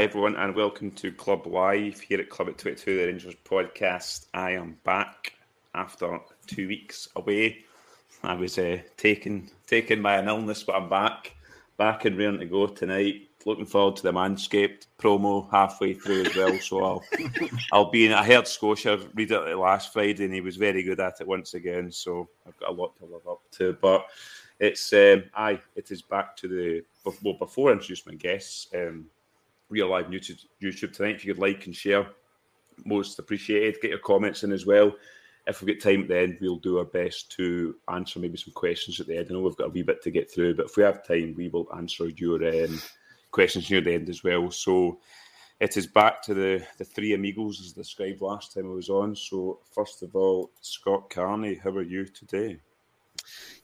Hi, everyone, and welcome to Club Live here at Club at 22, the Rangers podcast. I am back after two weeks away. I was uh, taken taken by an illness, but I'm back, back and ready to go tonight. Looking forward to the Manscaped promo halfway through as well. So I'll I'll be in. I heard Scotia read it last Friday, and he was very good at it once again. So I've got a lot to live up to. But it's um, aye, it is back to the well before I introduce my guests. Um, are live YouTube, YouTube tonight. If you could like and share, most appreciated. Get your comments in as well. If we get time at the end, we'll do our best to answer maybe some questions at the end. I know we've got a wee bit to get through, but if we have time, we will answer your um, questions near the end as well. So it is back to the, the three amigos as described last time I was on. So, first of all, Scott Carney, how are you today?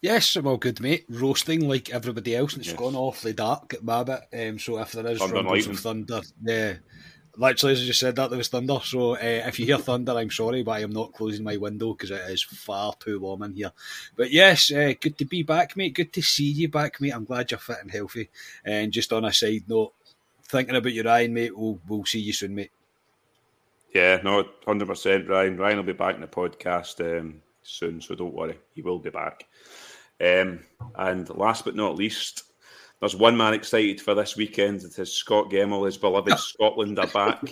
Yes, I'm all good, mate. Roasting like everybody else, and it's yes. gone awfully dark at my bit. Um, so if there is thunder rumbles of thunder, yeah, literally as I just said that there was thunder. So uh, if you hear thunder, I'm sorry, but I am not closing my window because it is far too warm in here. But yes, uh, good to be back, mate. Good to see you back, mate. I'm glad you're fit and healthy. And just on a side note, thinking about you, Ryan, mate. We'll we'll see you soon, mate. Yeah, no, hundred percent, Ryan. Ryan will be back in the podcast um, soon, so don't worry, he will be back. Um, and last but not least, there's one man excited for this weekend. It is Scott Gemmell, his beloved Scotland are back.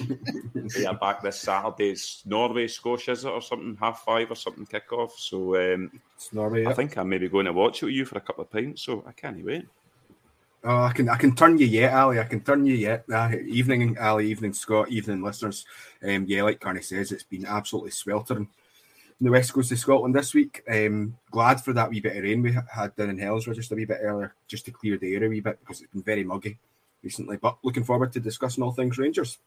they are back this Saturday. It's Norway, Scotia, is it, or something? Half five or something kickoff. So um, it's Norway. I think I'm maybe going to watch it with you for a couple of pints. So I can't wait. Oh, I can I can turn you yet, Ally. I can turn you yet. Uh, evening, Ally. Evening, Scott. Evening, listeners. Um, yeah, like Carney says, it's been absolutely sweltering the west coast of Scotland this week. Um, glad for that wee bit of rain we had down in Hellsworth just a wee bit earlier, just to clear the air a wee bit because it's been very muggy recently. But looking forward to discussing all things Rangers.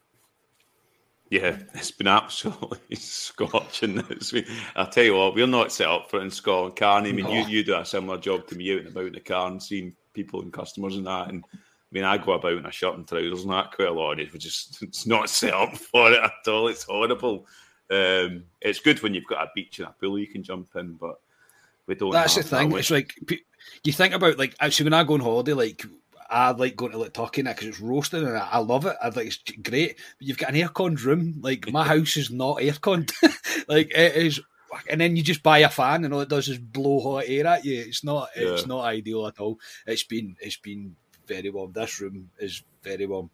Yeah, it's been absolutely scorching this week. I'll tell you what, we're not set up for it in Scotland, Carney. I mean, no. you, you do a similar job to me out and about in the car and seeing people and customers and that. And I mean, I go about in a shirt and trousers and that quite a lot. It's just it's not set up for it at all. It's horrible. Um, it's good when you've got a beach and a pool you can jump in, but we don't. That's the thing. That it's like you think about like actually when I go on holiday, like I like going to like Turkey now because it's roasting and I, I, love it. I think it's great. But you've got an air-conned room. Like my house is not air-conned. like it is, and then you just buy a fan and all it does is blow hot air at you. It's not. Yeah. It's not ideal at all. It's been. It's been very warm. This room is very warm.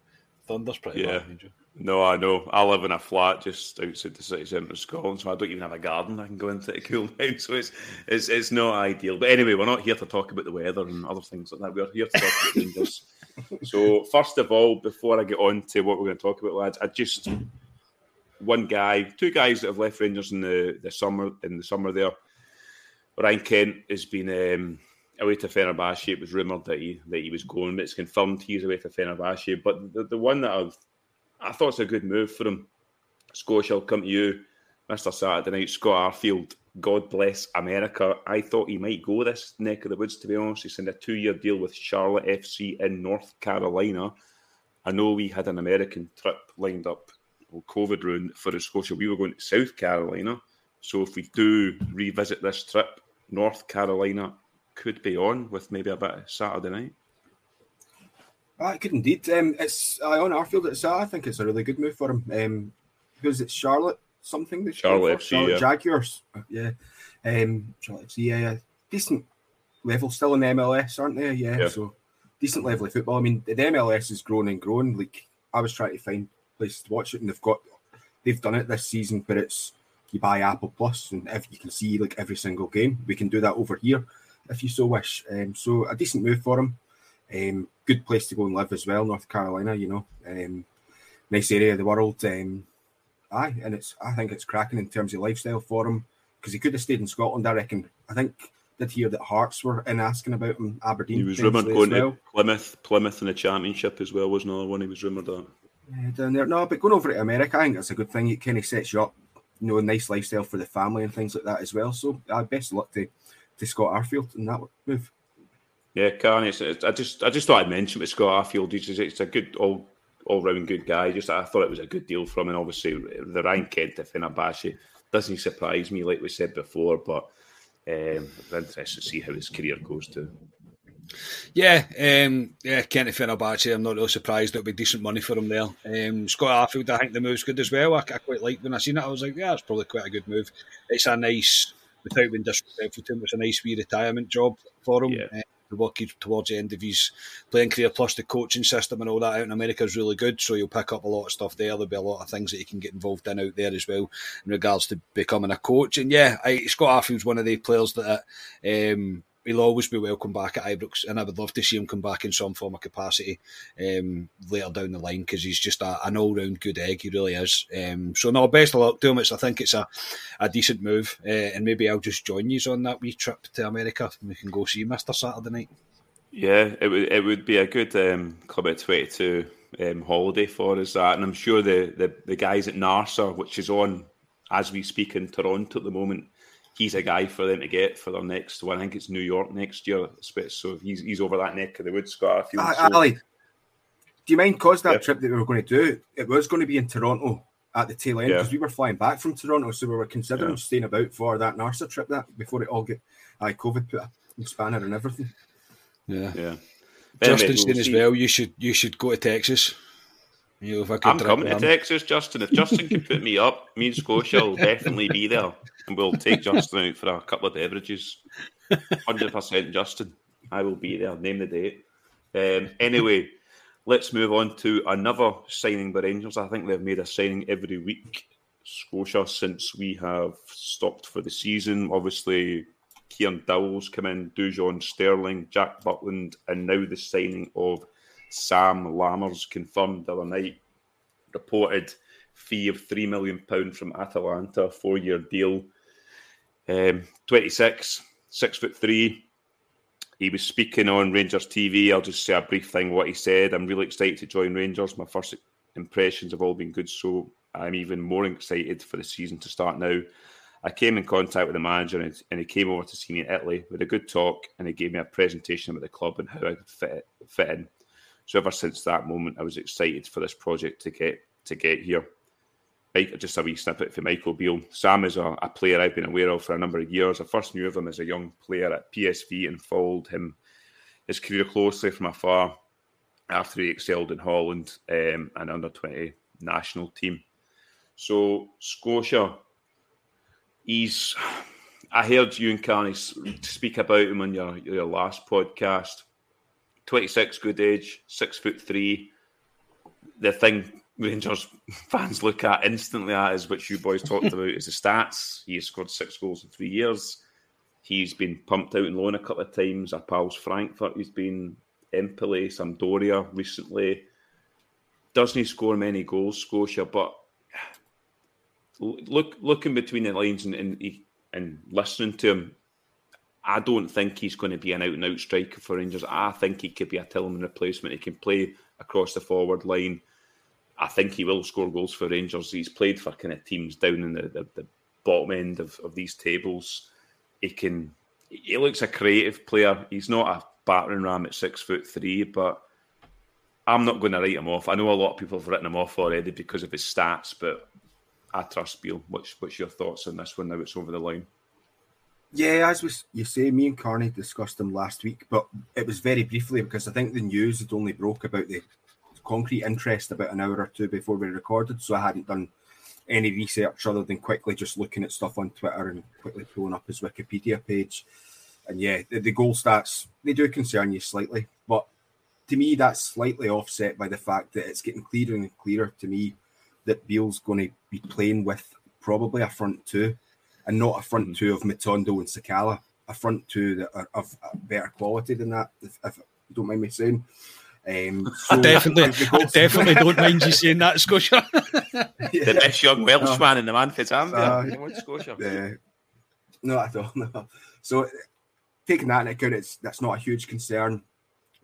Thunder's pretty yeah. Bad, no, I know. I live in a flat just outside the city centre of Scotland, so I don't even have a garden I can go into to cool down. So it's, it's it's not ideal. But anyway, we're not here to talk about the weather and other things like that. We're here to talk about Rangers. So first of all, before I get on to what we're going to talk about, lads, I just one guy, two guys that have left Rangers in the, the summer in the summer there. Ryan Kent has been um, away to Fenerbahce. It was rumoured that he that he was going, but it's confirmed he's away to Fenerbahce. But the, the one that I've I thought it's a good move for him. Scotia, I'll come to you, Mr. Saturday Night, Scott Arfield. God bless America. I thought he might go this neck of the woods, to be honest. He signed a two year deal with Charlotte FC in North Carolina. I know we had an American trip lined up, well, COVID ruined for Scotia. We were going to South Carolina. So if we do revisit this trip, North Carolina could be on with maybe a bit of Saturday night. I could indeed. Um, it's uh, on Arfield. It's uh, I think it's a really good move for him. Um, because it's Charlotte something. Charlotte FC, Charlotte yeah. Jaguars. Yeah. Um, Charlotte FC. Yeah, yeah, decent level still in the MLS, aren't they? Yeah, yeah. So decent level of football. I mean, the MLS is growing and growing. Like I was trying to find places to watch it, and they've got they've done it this season, but it's you buy Apple Plus, and if you can see like every single game, we can do that over here if you so wish. Um, so a decent move for him. Um, good place to go and live as well, North Carolina. You know, um, nice area of the world. Um, aye, and it's I think it's cracking in terms of lifestyle for him because he could have stayed in Scotland. I reckon. I think did hear that Hearts were in asking about him. Aberdeen. He was rumoured going well. to Plymouth, Plymouth in the Championship as well. Was another one he was rumoured at. Yeah, down there. No, but going over to America, I think that's a good thing. It kind of sets you up, you know, a nice lifestyle for the family and things like that as well. So, uh, best of luck to to Scott Arfield in that move. Yeah, Carney. I just I just thought I'd mention with Scott Arfield. He's it's a good all all round good guy. Just I thought it was a good deal from him. And obviously the Ryan Kent to Fenerbahce doesn't surprise me, like we said before. But um, it's interesting to see how his career goes too. Yeah, um, yeah, Kenny Fenerbahce, I'm not really surprised. It'll be decent money for him there. Um, Scott Arfield, I think the move's good as well. I, I quite like when I seen it. I was like, yeah, it's probably quite a good move. It's a nice, without being disrespectful to him, it's a nice wee retirement job for him. Yeah. Uh, the work towards the end of his playing career, plus the coaching system and all that out in America is really good. So you'll pick up a lot of stuff there. There'll be a lot of things that you can get involved in out there as well in regards to becoming a coach. And yeah, I, Scott Arfield's one of the players that um, he'll always be welcome back at Ibrox, and I would love to see him come back in some form of capacity um, later down the line because he's just a, an all-round good egg. He really is. Um, so no, best of luck to him. It's, I think it's a, a decent move, uh, and maybe I'll just join you on that wee trip to America. and We can go see Mister Saturday night. Yeah, it would it would be a good um, Club at Twenty Two um, holiday for us that, and I'm sure the, the the guys at Narsa, which is on as we speak in Toronto at the moment he's a guy for them to get for their next one. I think it's New York next year. So he's he's over that neck of the woods, Scott. I feel uh, so. Ally, do you mind? Cause that yeah. trip that we were going to do, it was going to be in Toronto at the tail end because yeah. we were flying back from Toronto, so we were considering yeah. staying about for that Narsa trip that before it all get, I COVID put a spanner and everything. Yeah, yeah. Justin saying as well, you should you should go to Texas. You know, if I could I'm coming to Texas, Justin. If Justin can put me up, me and Scotia will definitely be there and we'll take Justin out for a couple of beverages. Hundred percent, Justin. I will be there. Name the date. Um, anyway, let's move on to another signing by Rangers. I think they've made a signing every week, Scotia, since we have stopped for the season. Obviously, Kieran Dowell's come in, Dujon Sterling, Jack Butland, and now the signing of Sam Lammers confirmed the other night. Reported fee of £3 million from Atalanta, four year deal. Um, 26, six foot three. He was speaking on Rangers TV. I'll just say a brief thing what he said. I'm really excited to join Rangers. My first impressions have all been good, so I'm even more excited for the season to start now. I came in contact with the manager and, and he came over to see me in Italy with a good talk and he gave me a presentation about the club and how I could fit, fit in. So ever since that moment, I was excited for this project to get to get here just a wee snippet for Michael Beale. Sam is a, a, player I've been aware of for a number of years. I first knew of him as a young player at PSV and followed him his career closely from afar after he excelled in Holland um, and under 20 national team. So, Scotia, he's. I heard you and Carney speak about him on your, your last podcast. 26, good age, six foot three. The thing Rangers fans look at instantly at is which you boys talked about is the stats. He has scored six goals in three years. He's been pumped out in loan a couple of times. Our pals Frankfurt, he's been Empoli, Sampdoria recently. Doesn't he score many goals, Scotia? But look, looking between the lines and, and, and listening to him, I don't think he's going to be an out and out striker for Rangers. I think he could be a Tillman replacement. He can play across the forward line I think he will score goals for Rangers. He's played for kind of teams down in the, the, the bottom end of, of these tables. He can. He looks a creative player. He's not a battering ram at six foot three, but I'm not going to write him off. I know a lot of people have written him off already because of his stats, but I trust Beale. What's what's your thoughts on this one now it's over the line? Yeah, as was, you say, me and Carney discussed him last week, but it was very briefly because I think the news had only broke about the concrete interest about an hour or two before we recorded, so I hadn't done any research other than quickly just looking at stuff on Twitter and quickly pulling up his Wikipedia page. And yeah, the, the goal stats they do concern you slightly, but to me that's slightly offset by the fact that it's getting clearer and clearer to me that Beale's going to be playing with probably a front two, and not a front mm-hmm. two of Matondo and Sakala, a front two that are of better quality than that. If, if you don't mind me saying, um, so I definitely, I definitely don't mind you saying that, Scotia. yeah. The best young Welshman uh, in the Manfred's Zambia. Uh, Scotia. Uh, no, I don't know. So taking that into account, it's that's not a huge concern.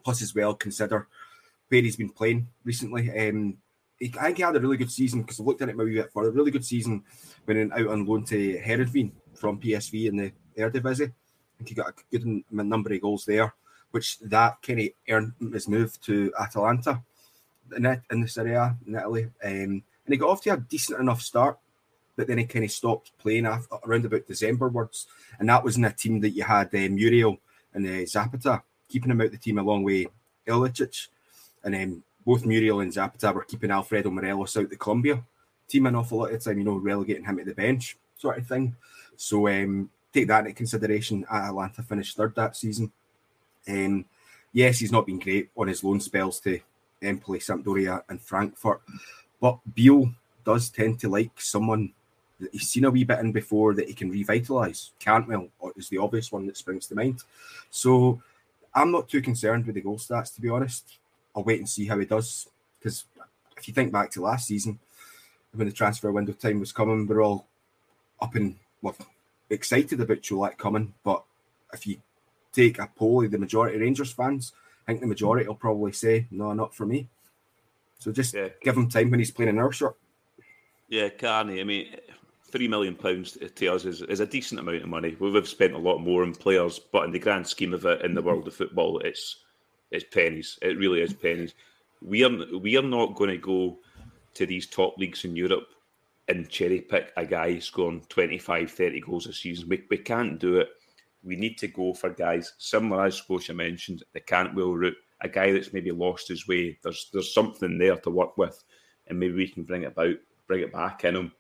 Plus, as well, consider where he's been playing recently. Um, he, I think he had a really good season because I looked at it maybe for a really good season when out on loan to Heerenveen from PSV in the Eredivisie. I think he got a good number of goals there which that kind of earned his move to Atalanta in, it, in the Serie A in Italy. Um, and he got off to a decent enough start, but then he kind of stopped playing after, around about December words. And that was in a team that you had uh, Muriel and uh, Zapata. keeping him out the team a long way. Ilicic. And then both Muriel and Zapata were keeping Alfredo Morelos out the Colombia team an awful lot of time, you know, relegating him to the bench sort of thing. So um, take that into consideration. Atalanta finished third that season. Um, yes, he's not been great on his loan spells to Empoli, Sampdoria, and Frankfurt, but Beale does tend to like someone that he's seen a wee bit in before that he can revitalise. Cantwell is the obvious one that springs to mind. So I'm not too concerned with the goal stats, to be honest. I'll wait and see how he does because if you think back to last season, when the transfer window time was coming, we're all up and well, excited about Čolak coming. But if you take a poll of the majority of Rangers fans, I think the majority will probably say, no, not for me. So just yeah. give him time when he's playing in our shirt. Yeah, Carney. I mean, three million pounds to us is, is a decent amount of money. We've spent a lot more on players, but in the grand scheme of it, in the world of football, it's it's pennies. It really is pennies. We are we are not going to go to these top leagues in Europe and cherry pick a guy scoring 25, 30 goals a season. We, we can't do it. We need to go for guys similar as Scotia mentioned, the Cantwell route, a guy that's maybe lost his way. There's there's something there to work with, and maybe we can bring it about, bring it back in him.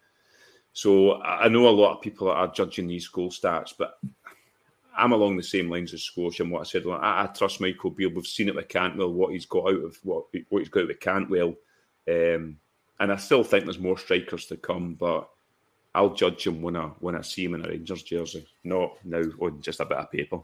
So I know a lot of people are judging these goal stats, but I'm along the same lines as Scotia and what I said. I, I trust Michael Beale. We've seen it with Cantwell, what he's got out of what what he's got out of Cantwell. Um, and I still think there's more strikers to come, but I'll judge him when I when I see him in a Rangers jersey, not now on just a bit of paper.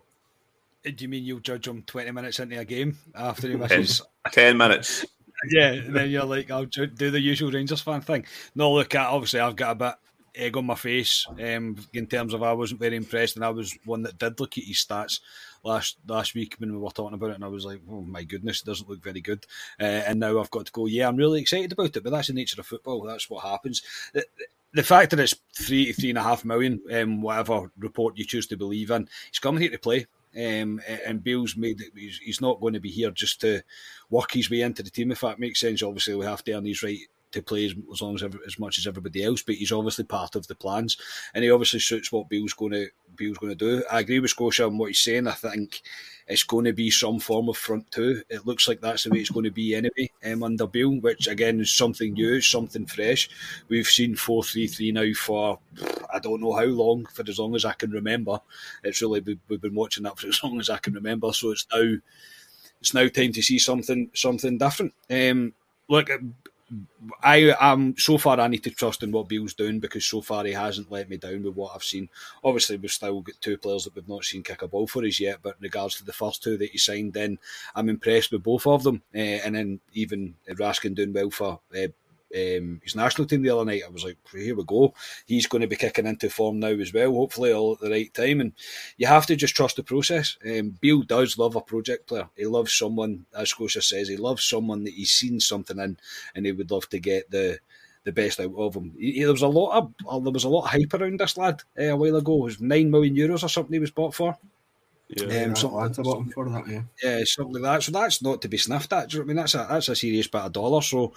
Do you mean you'll judge him 20 minutes into a game after he misses? 10, 10 minutes. yeah, then you're like, I'll do the usual Rangers fan thing. No, look, obviously I've got a bit egg on my face um, in terms of I wasn't very impressed, and I was one that did look at his stats last last week when we were talking about it, and I was like, oh my goodness, it doesn't look very good. Uh, and now I've got to go, yeah, I'm really excited about it, but that's the nature of football. That's what happens. The, the fact that it's three to three and a half million, um, whatever report you choose to believe in, he's coming here to play. Um, and Bill's made it, he's, he's, not going to be here just to work his way into the team, if that makes sense. Obviously, we have to earn his right to play as, as long as as much as everybody else, but he's obviously part of the plans, and he obviously suits what Bill's going to Beale's going to do. I agree with Scotia on what he's saying. I think it's going to be some form of front two. It looks like that's the way it's going to be anyway um, under Beale, which again is something new, something fresh. We've seen four three three now for I don't know how long, for as long as I can remember. It's really we've been watching that for as long as I can remember. So it's now it's now time to see something something different. Um, look, I am so far. I need to trust in what Beale's doing because so far he hasn't let me down with what I've seen. Obviously, we've still got two players that we've not seen kick a ball for us yet. But in regards to the first two that he signed, then I'm impressed with both of them. Uh, and then even Raskin doing well for uh, um, his national team the other night. I was like, here we go. He's going to be kicking into form now as well, hopefully all at the right time. And you have to just trust the process. Um, Beale does love a project player. He loves someone, as Scotia says, he loves someone that he's seen something in and he would love to get the the best out of him. He, there was a lot of uh, there was a lot of hype around this lad uh, a while ago. It was nine million euros or something he was bought for. Yeah, um, something, something for that, yeah. yeah, something like that. So that's not to be sniffed at. I mean, that's a that's a serious bit of dollar. So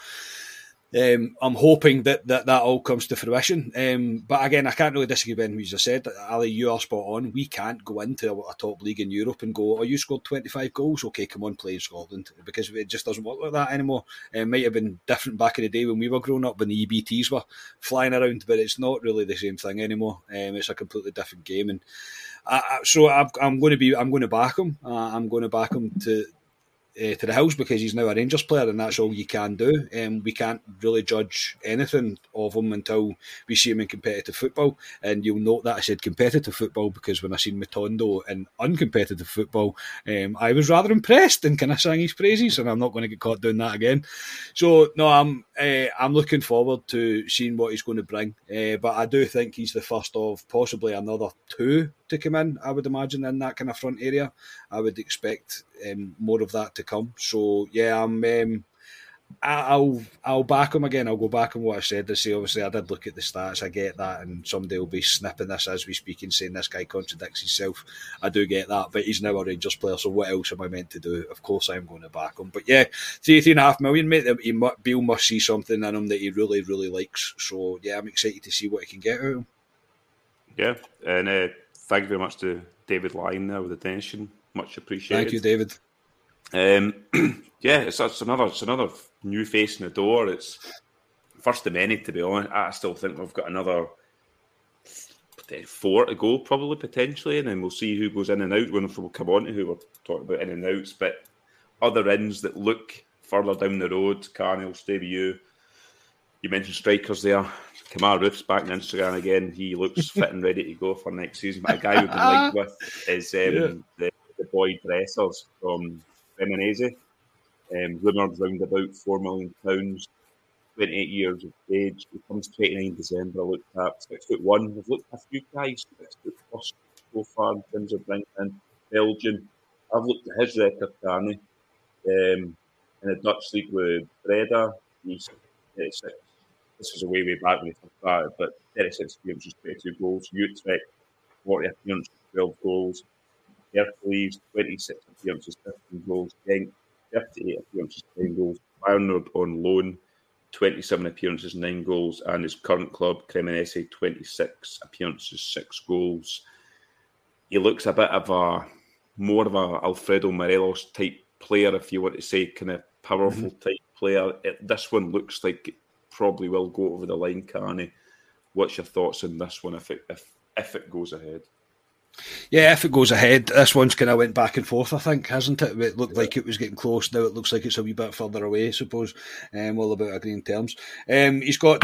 um, I'm hoping that, that that all comes to fruition. Um, but again, I can't really disagree with anything you just said. Ally, you are spot on. We can't go into a, a, top league in Europe and go, oh, you scored 25 goals? Okay, come on, play in Scotland. Because it just doesn't work like that anymore. It might have been different back in the day when we were growing up, when the EBTs were flying around, but it's not really the same thing anymore. Um, it's a completely different game. And I, so I'm, I'm, going to be, I'm going to back him. Uh, I'm going to back him to uh, to the house because he's now a Rangers player and that's all you can do. Um, we can't really judge anything of him until we see him in competitive football. And you'll note that I said competitive football because when I seen Matondo in uncompetitive football, um, I was rather impressed and kind of sang his praises. And I'm not going to get caught doing that again. So no, I'm uh, I'm looking forward to seeing what he's going to bring. Uh, but I do think he's the first of possibly another two to come in. I would imagine in that kind of front area. I would expect um, more of that to come. So yeah, I'm. Um, I'll I'll back him again. I'll go back on what I said to say. Obviously, I did look at the stats. I get that, and somebody will be snipping this as we speak and saying this guy contradicts himself. I do get that, but he's now a Rangers player. So what else am I meant to do? Of course, I'm going to back him. But yeah, three three and a half million, mate. He Beale must see something in him that he really really likes. So yeah, I'm excited to see what he can get out of him. Yeah, and uh, thank you very much to David Lyon there with attention. Much appreciated. Thank you, David. Um, yeah, it's, it's another it's another new face in the door. It's first of many, to be honest. I still think we've got another four to go, probably potentially, and then we'll see who goes in and out. When we'll come on to who we're talking about in and outs, but other ends that look further down the road. Carney will stay with you. You mentioned strikers there. Kemar Roofe's back on Instagram again. He looks fit and ready to go for next season. But a guy we've been linked with is um, yeah. the, the boy Dessers from Cremonese. Um, around about £4 million, 28 years of age. He comes 29 December. I looked at six foot one. We've looked at a few guys six foot plus so far in terms of bringing in Belgian. I've looked at his record, Carney, um, in the Dutch league with Breda. He's 36. This is a way, way back when he first started, but 36 appearances, 22 goals. Utrecht, 40 appearances, 12 goals. Heracles, 26 appearances, 15 goals. Genk, 38 appearances, 10 goals. Feyenoord on loan, 27 appearances, 9 goals. And his current club, Cremonese, 26 appearances, 6 goals. He looks a bit of a more of a Alfredo Morelos type player, if you want to say, kind of powerful mm-hmm. type player. It, this one looks like it probably will go over the line, Carney. What's your thoughts on this one if it if if it goes ahead? Yeah, if it goes ahead, this one's kind of went back and forth. I think, hasn't it? It looked yeah. like it was getting close. Now it looks like it's a wee bit further away. I suppose. Um, all about agreeing terms. Um, he's got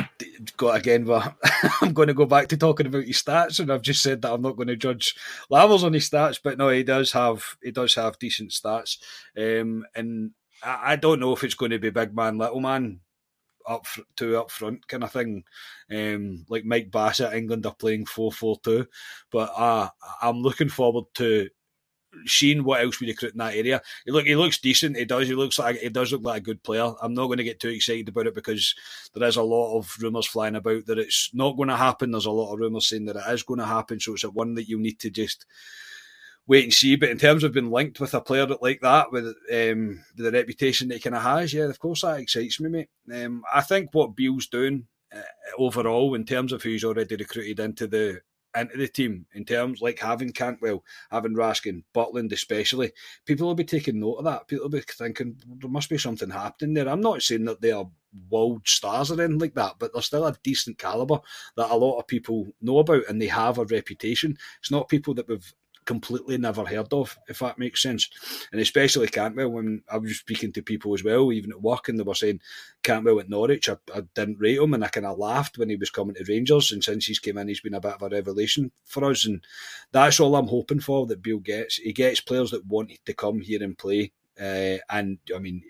got again. But I'm going to go back to talking about his stats, and I've just said that I'm not going to judge levels on his stats, but no, he does have he does have decent stats. Um, and I, I don't know if it's going to be big man, little man up two up front kind of thing. Um, like Mike Bassett, England are playing four four two, but uh, I'm looking forward to seeing what else we recruit in that area. He look, he looks decent. He does. He looks like he does look like a good player. I'm not going to get too excited about it because there is a lot of rumours flying about that it's not going to happen. There's a lot of rumours saying that it is going to happen. So it's a one that you need to just wait and see. But in terms of being linked with a player like that, with um, the reputation that he kind of has, yeah, of course that excites me, mate. Um, I think what Beale's doing uh, overall, in terms of who's already recruited into the into the team, in terms like having Cantwell, having Raskin, Butland especially, people will be taking note of that. People will be thinking there must be something happening there. I'm not saying that they are world stars or anything like that, but they're still a decent caliber that a lot of people know about and they have a reputation. It's not people that we've completely never heard of, if that makes sense. And especially Cantwell, when I was speaking to people as well, even at work, and they were saying Cantwell at Norwich, I, I didn't rate him, and I kind of laughed when he was coming to Rangers. And since he's came in, he's been a bit of a revelation for us. And that's all I'm hoping for that Bill gets. He gets players that want to come here and play. Uh, and I mean,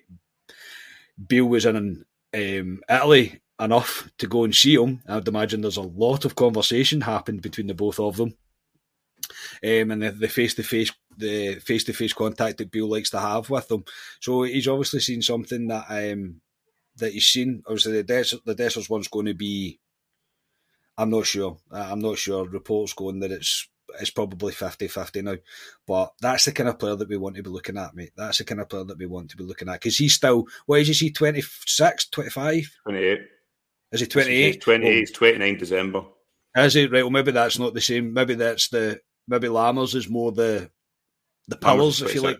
Bill was in um, Italy enough to go and see him. I'd imagine there's a lot of conversation happened between the both of them um, and the face to face the face to face contact that Bill likes to have with them. So he's obviously seen something that um, that he's seen. Obviously, the Des- the Dessers one's going to be. I'm not sure. I'm not sure. Reports going that it's it's probably 50-50 now. But that's the kind of player that we want to be looking at, mate. That's the kind of player that we want to be looking at. Because he's still, what is he, 26, 25? 28. Is he 28? He's 28, 29 December. Is he? Right, well, maybe that's not the same. Maybe that's the maybe Lammers is more the the pillars, if you like.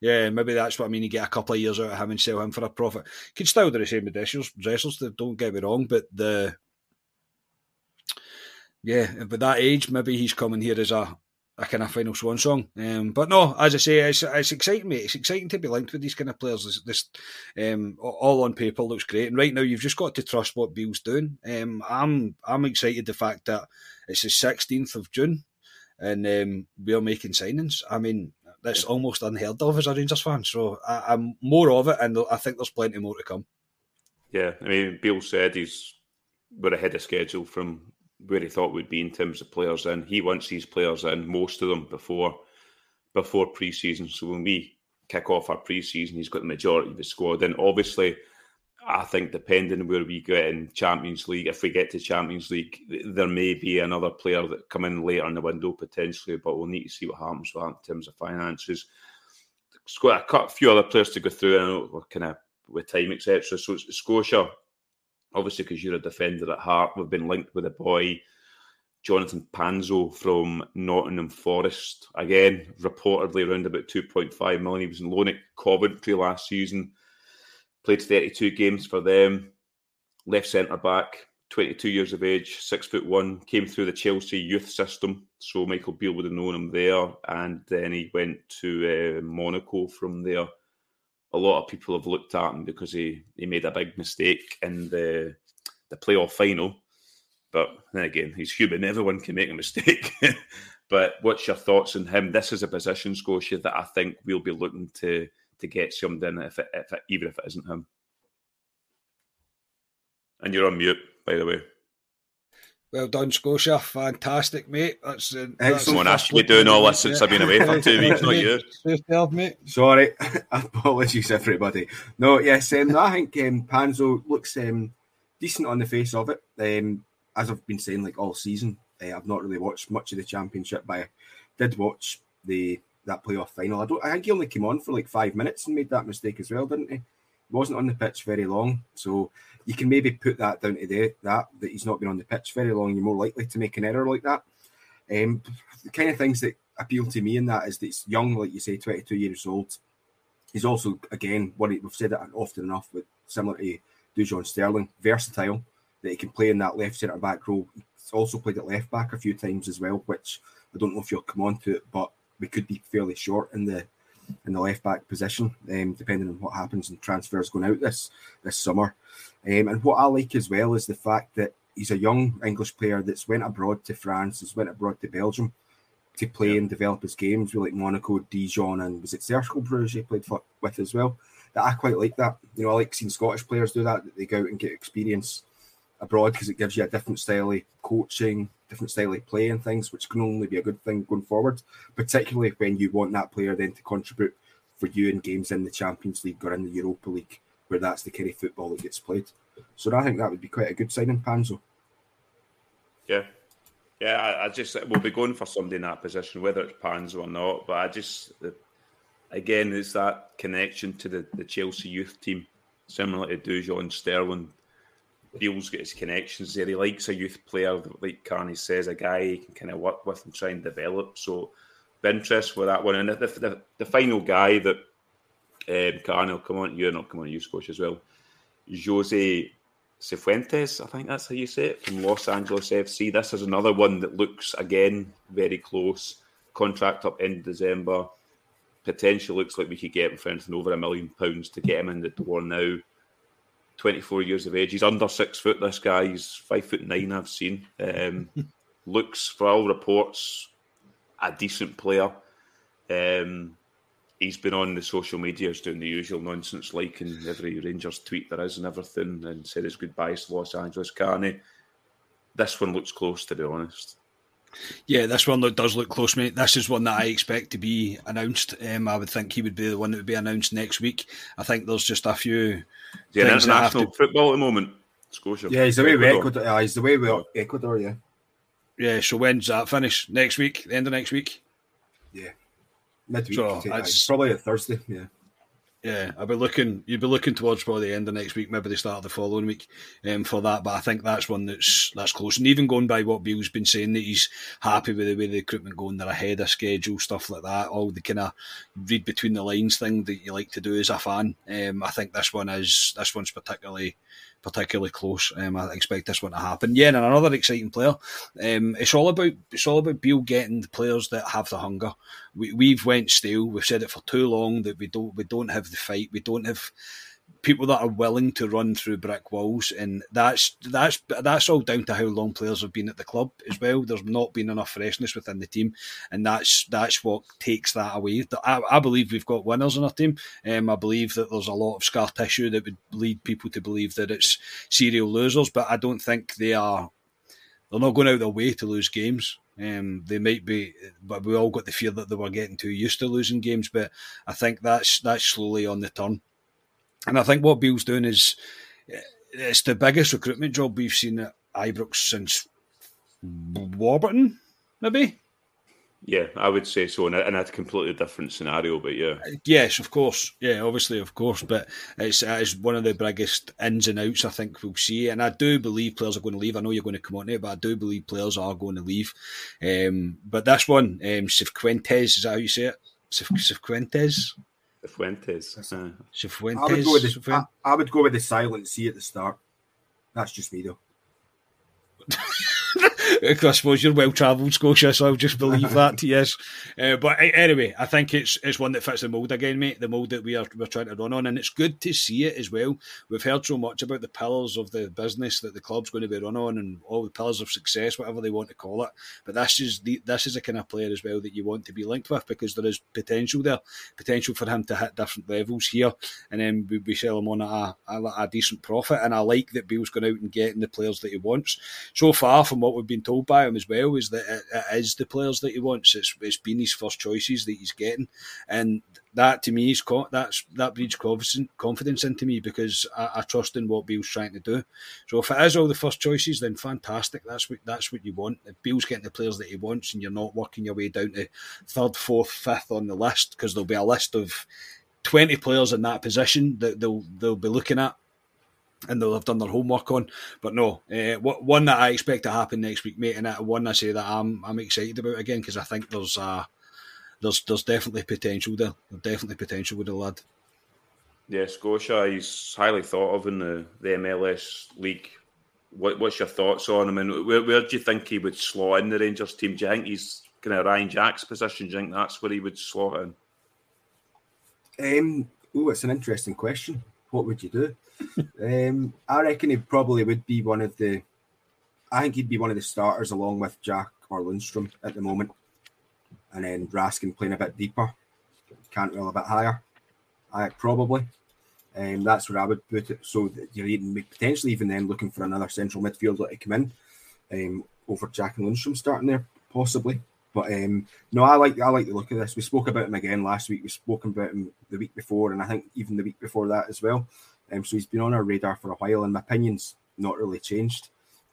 Yeah, maybe that's what I mean. You get a couple of years out of him and sell him for a profit. Could still do the same with Dessers, Dessers don't get me wrong, but the yeah, but that age, maybe he's coming here as a, a kind of final swan song. Um, but no, as I say, it's, it's exciting, mate. It's exciting to be linked with these kind of players. This, this um, all on paper looks great, and right now you've just got to trust what Bill's doing. Um, I'm I'm excited the fact that it's the 16th of June and um, we're making signings. I mean, that's almost unheard of as a Rangers fan. So I, am more of it, and I think there's plenty more to come. Yeah, I mean, Bill said he's we're ahead of schedule from where he thought would be in terms of players in. He wants these players in, most of them before before pre-season. So when we kick off our pre-season, he's got the majority of the squad. And obviously, I think depending where we get in Champions League, if we get to Champions League, there may be another player that come in later in the window potentially, but we'll need to see what happens with that in terms of finances. It's got a few other players to go through. Know we're kind of with time, etc. So Scotia, obviously, because you're a defender at heart, we've been linked with a boy Jonathan Panzo from Nottingham Forest. Again, reportedly around about 2.5 million. He was in loan at Coventry last season. Played 32 games for them. Left centre back, 22 years of age, six foot one. Came through the Chelsea youth system, so Michael Beale would have known him there. And then he went to uh, Monaco from there. A lot of people have looked at him because he, he made a big mistake in the the playoff final but then again, he's human. Everyone can make a mistake. but what's your thoughts on him? This is a position, Scotia, that I think we'll be looking to to get something, if it, if it, even if it isn't him. And you're on mute, by the way. Well done, Scotia. Fantastic, mate. That's, uh, that's someone asked me doing all this since I've been away for two weeks, not you. Yourself, mate. Sorry, apologies, everybody. No, yes, um, I think um, Panzo looks um, decent on the face of it. Um, as I've been saying, like all season, uh, I've not really watched much of the championship, but I did watch the that playoff final. I don't. I think he only came on for like five minutes and made that mistake as well, didn't he? He wasn't on the pitch very long, so you can maybe put that down to the, that that he's not been on the pitch very long. You're more likely to make an error like that. Um, the kind of things that appeal to me in that is that it's young, like you say, 22 years old. He's also, again, what we've said it often enough, with similar to Dujon Sterling, versatile that he can play in that left centre back role. He's also played at left back a few times as well, which I don't know if you'll come on to it, but we could be fairly short in the in the left back position, um, depending on what happens and transfers going out this this summer. Um, and what I like as well is the fact that he's a young English player that's went abroad to France, has went abroad to Belgium to play yeah. and develop his games with like Monaco, Dijon, and was it Cercle Bruges he played for, with as well. That I quite like that. You know, I like seeing Scottish players do that. That they go out and get experience abroad because it gives you a different style of coaching, different style of play and things, which can only be a good thing going forward, particularly when you want that player then to contribute for you in games in the Champions League or in the Europa League, where that's the kind of football that gets played. So I think that would be quite a good signing, Panzo. Yeah. Yeah, I, I just we'll be going for somebody in that position, whether it's Panzo or not. But I just again, it's that connection to the, the Chelsea youth team, similar to Dujon Sterling Beale's got his connections there. He likes a youth player, like Carney says, a guy he can kind of work with and try and develop. So, interest with that one. And the, the, the final guy that um, Carney will come on, you and I'll come on you, Scotia, as well. Jose Cifuentes, I think that's how you say it, from Los Angeles FC. This is another one that looks, again, very close. Contract up in December. Potential looks like we could get him for anything over a million pounds to get him in the door now. 24 years of age. He's under six foot. This guy, he's five foot nine. I've seen. Um, looks, for all reports, a decent player. Um, he's been on the social medias doing the usual nonsense, liking every Rangers tweet there is and everything, and said his goodbyes to Los Angeles. Carney, this one looks close, to be honest. Yeah, this one does look close, mate. This is one that I expect to be announced. Um, I would think he would be the one that would be announced next week. I think there's just a few. Yeah, international to... football at the moment. Scotia. Yeah, he's the way with Ecuador. Uh, he's the way with Ecuador. Yeah. Yeah. So when's that finish? Next week? The end of next week? Yeah. Midweek. So probably a Thursday. Yeah. Yeah, I'll be looking. You'll be looking towards probably the end of next week, maybe the start of the following week, um, for that. But I think that's one that's that's close. And even going by what Bill's been saying, that he's happy with the way the recruitment going, they're ahead of schedule, stuff like that. All the kind of read between the lines thing that you like to do as a fan. Um, I think this one is this one's particularly particularly close. Um, I expect this one to happen. Yeah, and another exciting player. Um, it's all about it's all about Beale getting the players that have the hunger. We, we've went stale. We've said it for too long that we don't we don't have the fight. We don't have people that are willing to run through brick walls, and that's that's that's all down to how long players have been at the club as well. There's not been enough freshness within the team, and that's that's what takes that away. I, I believe we've got winners in our team. Um, I believe that there's a lot of scar tissue that would lead people to believe that it's serial losers, but I don't think they are. They're not going out their way to lose games. Um, they might be, but we all got the fear that they were getting too used to losing games. But I think that's that's slowly on the turn. And I think what Beale's doing is it's the biggest recruitment job we've seen at Ibrox since Warburton, maybe. Yeah, I would say so, in a, in a, completely different scenario, but yeah. Yes, of course. Yeah, obviously, of course, but it's, it's one of the biggest ins and outs I think we'll see, and I do believe players are going to leave. I know you're going to come on it, but I do believe players are going to leave. Um, but this one, um, Cifuentes, is that how you say it? Cifuentes? Cifuentes. Uh, Cifuentes. I would, go with the, I, I would go with the silent C at the start. That's just me, though. I suppose you're well travelled, Scotia, so I'll just believe that. Yes, uh, but anyway, I think it's it's one that fits the mould again, mate. The mould that we are we're trying to run on, and it's good to see it as well. We've heard so much about the pillars of the business that the club's going to be run on, and all the pillars of success, whatever they want to call it. But this is the this is a kind of player as well that you want to be linked with because there is potential there, potential for him to hit different levels here, and then we, we sell him on a, a, a decent profit. And I like that Bill's going out and getting the players that he wants. So far, from what we've been told by him as well is that it, it is the players that he wants. It's, it's been his first choices that he's getting, and that to me is that's that breeds confidence, into me because I, I, trust in what Bill's trying to do. So if it is all the first choices, then fantastic. That's what that's what you want. If Bill's getting the players that he wants, and you're not working your way down to third, fourth, fifth on the list because there'll be a list of twenty players in that position that they'll they'll be looking at and they'll have done their homework on. But no, uh, one that I expect to happen next week, mate, and one I say that I'm I'm excited about again because I think there's uh, there's there's definitely potential there. There's definitely potential with the lad. Yeah, Scotia, he's highly thought of in the, the MLS league. What, what's your thoughts on him? And where, where do you think he would slot in the Rangers team? Do you think he's kind of Ryan Jack's position? Do you think that's where he would slot in? Um, oh, it's an interesting question. What would you do? um, I reckon he probably would be one of the. I think he'd be one of the starters along with Jack or Lundstram at the moment, and then Raskin playing a bit deeper, Cantwell a bit higher. I probably. Um, that's where I would put it. So you're even, potentially even then looking for another central midfielder to come in um, over Jack and Lundstram starting there, possibly. But um, no, I like I like the look of this. We spoke about him again last week. We spoke about him the week before, and I think even the week before that as well. Um, so he's been on our radar for a while, and my opinion's not really changed.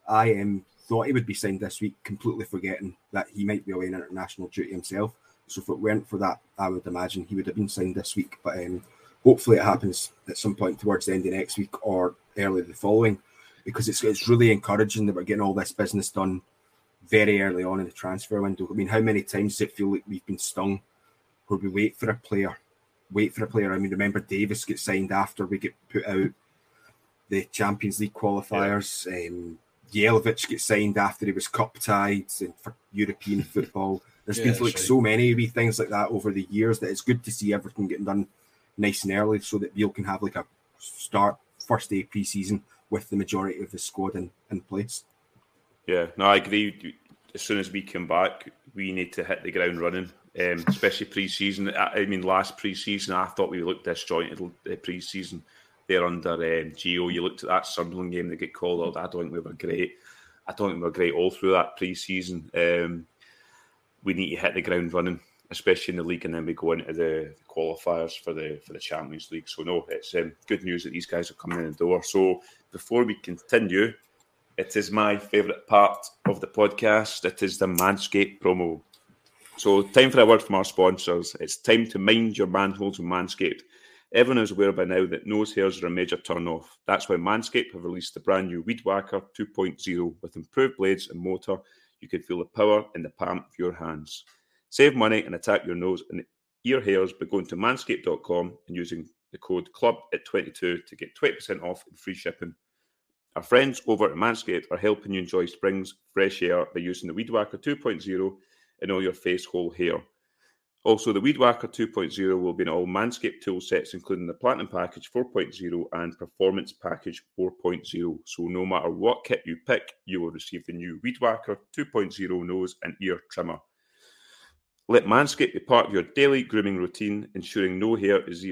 I um, thought he would be signed this week, completely forgetting that he might be away in international duty himself. So if it weren't for that, I would imagine he would have been signed this week. But um, hopefully it happens at some point towards the end of next week or early the following, because it's it's really encouraging that we're getting all this business done very early on in the transfer window. I mean, how many times does it feel like we've been stung where we wait for a player wait for a player. I mean, remember Davis gets signed after we get put out the Champions League qualifiers. Yeah. Um, Jelavic gets signed after he was cup tied for European football. There's yeah, been like right. so many wee things like that over the years that it's good to see everything getting done nice and early so that Beale can have like a start first day pre-season with the majority of the squad in, in place. Yeah, no, I agree. As soon as we come back, we need to hit the ground running um, especially pre-season. I, mean, last pre-season, I thought we looked disjointed uh, pre-season. There under um, Gio, you looked at that Sunderland game that get called out. I don't think we were great. I don't think we were great all through that pre-season. Um, we need to hit the ground running, especially in the league, and then we go into the, the qualifiers for the for the Champions League. So no, it's um, good news that these guys are coming in the door. So before we continue, it is my favourite part of the podcast. It is the Manscaped promo. So, time for a word from our sponsors. It's time to mind your manholes with Manscaped. Everyone is aware by now that nose hairs are a major turn off. That's why Manscaped have released the brand new Weed Whacker 2.0 with improved blades and motor. You can feel the power in the palm of your hands. Save money and attack your nose and ear hairs by going to manscaped.com and using the code CLUB at 22 to get 20% off and free shipping. Our friends over at Manscaped are helping you enjoy spring's fresh air by using the Weed Whacker 2.0 in all your face hole hair. Also, the Weed Whacker 2.0 will be in all Manscaped tool sets, including the Platinum Package 4.0 and Performance Package 4.0. So, no matter what kit you pick, you will receive the new Weed Whacker 2.0 nose and ear trimmer. Let Manscaped be part of your daily grooming routine, ensuring no hair is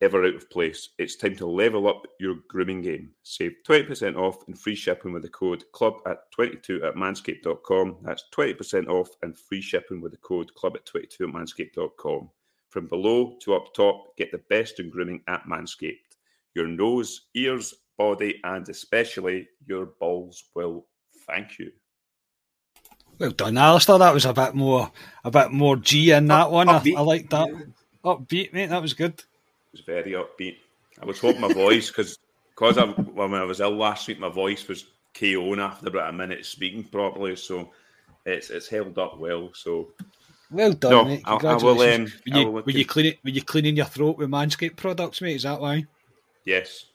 ever out of place. It's time to level up your grooming game. Save 20% off and free shipping with the code club at 22 at manscaped.com. That's 20% off and free shipping with the code club at 22 at manscaped.com. From below to up top, get the best in grooming at Manscaped. Your nose, ears, body, and especially your balls will thank you. Well done, Alistair. That was a bit more, a bit more G in that Up, one. I, I like that. Upbeat, mate. That was good. It was very upbeat. I was hoping my voice because because when I was ill last week, my voice was KOing after about a minute speaking properly. So it's it's held up well. So well done, no, mate. Congratulations. I, I will, um, were, you, were you cleaning were you cleaning your throat with Manscaped products, mate? Is that why? Yes.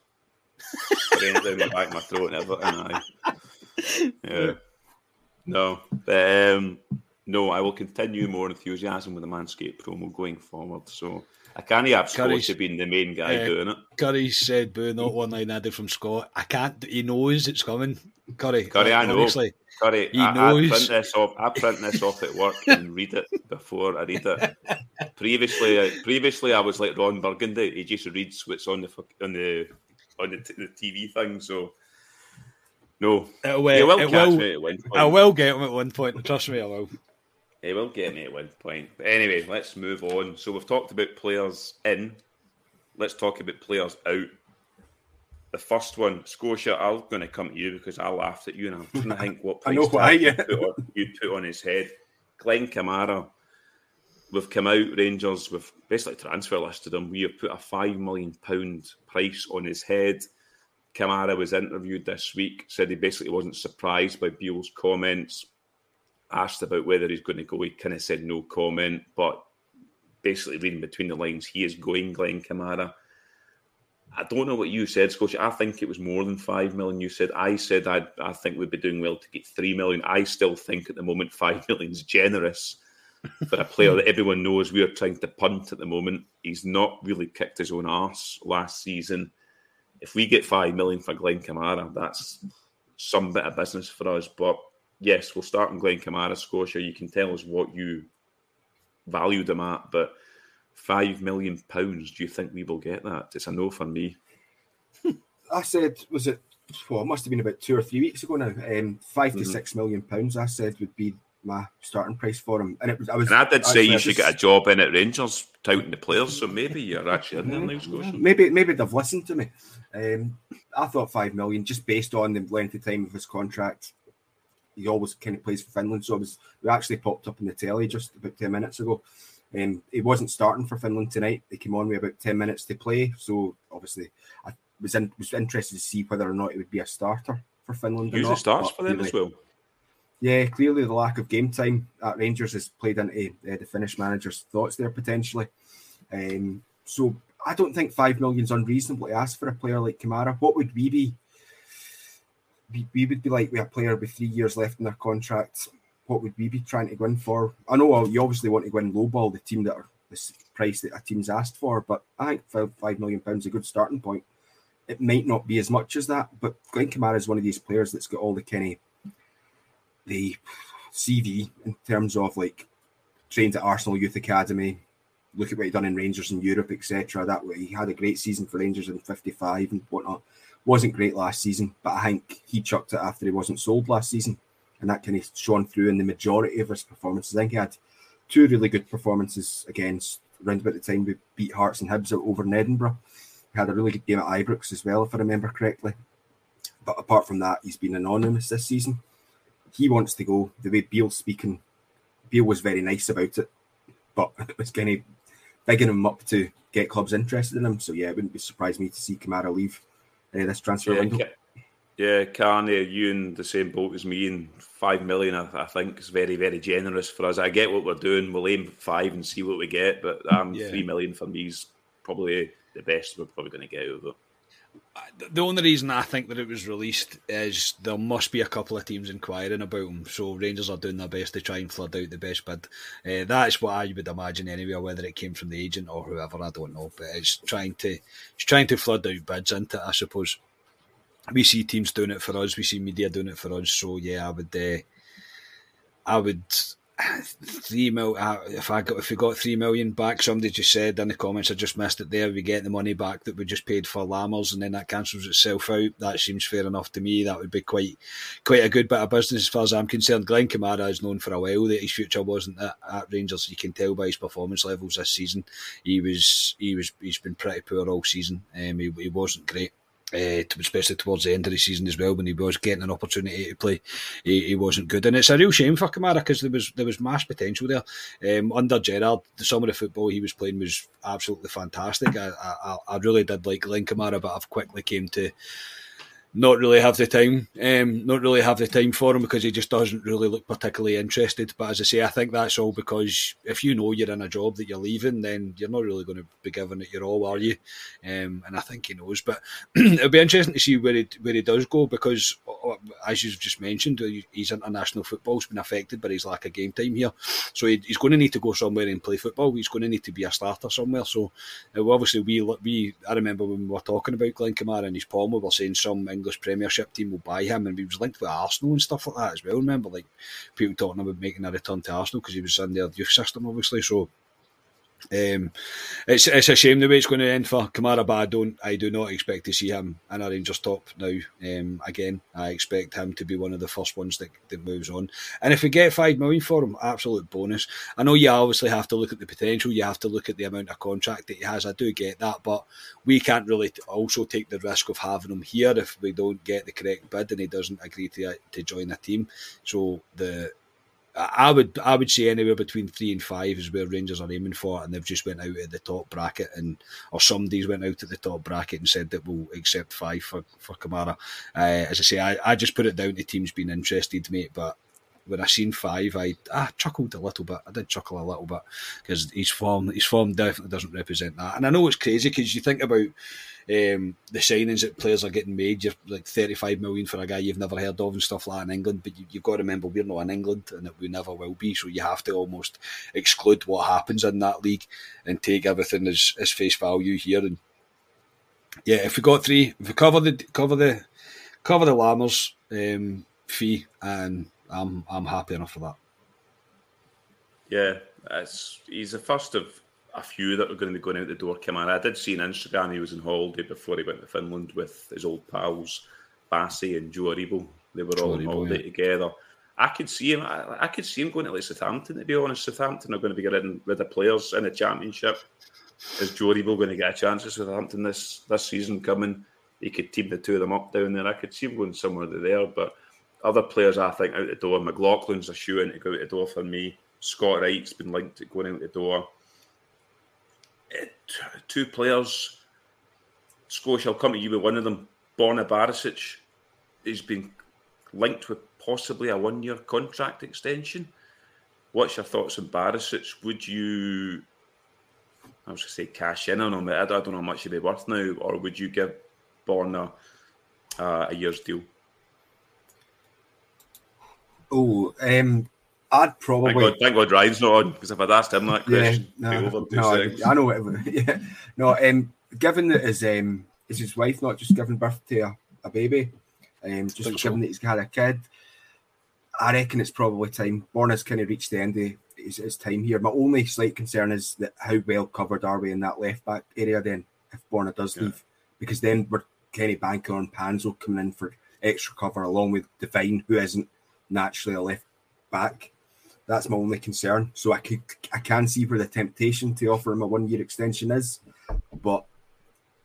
down my back, my throat, and everything. I, yeah. No, but, um, no, I will continue more enthusiasm with the Manscaped promo going forward. So I can't have Scotty being the main guy uh, doing it. Curry said, "Boo, not one line added from Scott." I can't. He knows it's coming. Curry, Curry, I know. Honestly, Curry, he I, knows. I print this off. I print this off at work and read it before I read it. previously, uh, previously I was like Ron Burgundy. He just reads what's on the on the on the, t- the TV thing. So no, it will, he will it catch will, me at one point. I will get him at one point. Trust me, I will. He will get me at one point. But anyway, let's move on. So we've talked about players in. Let's talk about players out. The first one, Scotia, I'm going to come to you because I laughed at you and I'm trying to think what I know why, yeah. you, put on, you put on his head. Glenn Kamara, we've come out, Rangers, we've basically transfer listed him. We have put a £5 million price on his head. Kamara was interviewed this week, said he basically wasn't surprised by Beale's comments. Asked about whether he's going to go, he kind of said no comment, but basically reading between the lines, he is going Glenn Kamara. I don't know what you said, Scotia. I think it was more than five million. You said I said I I think we'd be doing well to get three million. I still think at the moment five million is generous for a player that everyone knows we are trying to punt at the moment. He's not really kicked his own arse last season if we get five million for Glenn Kamara, that's some bit of business for us. But yes, we'll start on Glenn Kamara, Scotia. You can tell us what you valued him at, but five million pounds, do you think we will get that? It's a no for me. I said, was it? Well, it must have been about two or three weeks ago now. Um, 5 to mm-hmm. six million pounds. I said would be my starting price for him, and it was. I was. And I did say you should get a job in at Rangers, touting the players. So maybe you're actually in there now, Scotia. Maybe, maybe they've listened to me. Um, I thought five million, just based on the length of time of his contract. He always kind of plays for Finland, so it was we actually popped up in the telly just about ten minutes ago. Um, he wasn't starting for Finland tonight. He came on with about ten minutes to play, so obviously I was in, was interested to see whether or not it would be a starter for Finland. Usually starts for them as well. Yeah, clearly the lack of game time at Rangers has played into uh, the Finnish manager's thoughts there potentially. Um, so I don't think five million is unreasonable to ask for a player like Kamara. What would we be? We, would be like have a player with three years left in their contract. What would we be trying to go in for? I know well, you obviously want to go in lowball the team that are the price that a team's asked for, but I think five, million pounds is a good starting point. It might not be as much as that, but Glenn Kamara is one of these players that's got all the of the CV in terms of like trained at Arsenal Youth Academy, look at what he done in Rangers in Europe, etc. That way, he had a great season for Rangers in 55 and whatnot. Wasn't great last season, but I think he chucked it after he wasn't sold last season, and that kind of shone through in the majority of his performances. I think he had two really good performances against around about the time we beat Hearts and Hibs over in Edinburgh. He had a really good game at Ibrox as well, if I remember correctly. But apart from that, he's been anonymous this season. He wants to go. The way Beale's speaking, Beale was very nice about it, but it was kind of bigging him up to get clubs interested in him. So yeah, it wouldn't be surprised me to see Kamara leave uh, this transfer yeah, window. Yeah, Carney, you in the same boat as me, and five million, I, I, think, is very, very generous for us. I get what we're doing. We'll aim five and see what we get, but um, yeah. three million for me is probably the best we're probably going to get out of it the only reason I think that it was released is there must be a couple of teams inquiring about him. So Rangers are doing their best to try and flood out the best bid. Uh, that's what I would imagine anyway. Whether it came from the agent or whoever, I don't know. But it's trying to it's trying to flood out bids into it, I suppose. We see teams doing it for us. We see media doing it for us. So yeah, I would. Uh, I would three mil. Uh, if I got if we got three million back, somebody just said in the comments, I just missed it there. We get the money back that we just paid for Lammers, and then that cancels itself out. That seems fair enough to me. That would be quite quite a good bit of business as far as I'm concerned. Glenn Kamara is known for a while that his future wasn't at, at Rangers. You can tell by his performance levels this season. He was he was he's been pretty poor all season. Um, he, he wasn't great. Uh, especially towards the end of the season as well, when he was getting an opportunity to play, he, he wasn't good, and it's a real shame for Kamara because there was there was mass potential there. Um, under The some of the football he was playing was absolutely fantastic. I, I, I really did like Glenn Kamara, but I've quickly came to not really have the time, um, not really have the time for him because he just doesn't really look particularly interested. But as I say, I think that's all because if you know you're in a job that you're leaving, then you're not really going to be giving it your all, are you? Um, and I think he knows. But it'll be interesting to see where he where he does go because, uh, as you've just mentioned, his international football's been affected by his lack of game time here. So he, he's going to need to go somewhere and play football. He's going to need to be a starter somewhere. So uh, obviously, we we I remember when we were talking about Glenn Kamara and his palm, we were saying some. English Premiership team will buy him, and he was linked with Arsenal and stuff like that as well. Remember, like people talking about making a return to Arsenal because he was in their youth system, obviously. So um, it's it's a shame the way it's going to end for Kamara, but I don't I do not expect to see him in a Rangers top now. Um, again, I expect him to be one of the first ones that, that moves on. And if we get five million for him, absolute bonus. I know you obviously have to look at the potential, you have to look at the amount of contract that he has. I do get that, but we can't really also take the risk of having him here if we don't get the correct bid and he doesn't agree to to join a team. So the I would I would say anywhere between three and five is where Rangers are aiming for, and they've just went out at the top bracket, and or somebody's went out at the top bracket and said that we'll accept five for for Kamara. Uh, as I say, I, I just put it down to teams being interested, mate. But when I seen five, I ah, chuckled a little bit. I did chuckle a little bit because his form his form definitely doesn't represent that. And I know it's crazy because you think about um, the signings that players are getting made. You're like 35 million for a guy you've never heard of and stuff like that in England. But you, have got to remember we're not in England and that we never will be. So you have to almost exclude what happens in that league and take everything as, as face value here. And yeah, if we got three, if we cover the cover the cover the Lammers um, fee, and I'm I'm happy enough for that. Yeah, it's, he's the first of a few that are going to be going out the door in. I did see on Instagram he was in holiday before he went to Finland with his old pals, Bassey and Joe Aribo. They were Joe all on holiday yeah. together. I could see him. I, I, could see him going to like Southampton. To be honest, Southampton are going to be getting rid of players in the Championship. Is Joe Aribo going to get a chance at Southampton this this season coming? He could team the two of them up down there. I could see him going somewhere there. But other players, I think, out the door. McLaughlin's a shoe in to go out the door for me. Scott Wright's been linked to going out the door two players. Scotia, I'll come to you with one of them. Borna Barisic has been linked with possibly a one year contract extension. What's your thoughts on Barisic? Would you, I was going to say cash in on him, I don't know how much he'd be worth now, or would you give Borna uh, a year's deal? Oh, um, I'd probably. Thank God, thank God Ryan's not on because if I'd asked him that question, yeah, no, no I, I, know it. Yeah, no. Um, given that his um, is his wife not just given birth to a, a baby, um, just given so. that he's had a kid, I reckon it's probably time. Borna's kind of reached the end of his, his, time here. My only slight concern is that how well covered are we in that left back area then if Borna does yeah. leave, because then we're kind of banking on Panzo coming in for extra cover along with Devine, who isn't naturally a left back. That's my only concern. So I could I can see where the temptation to offer him a one year extension is, but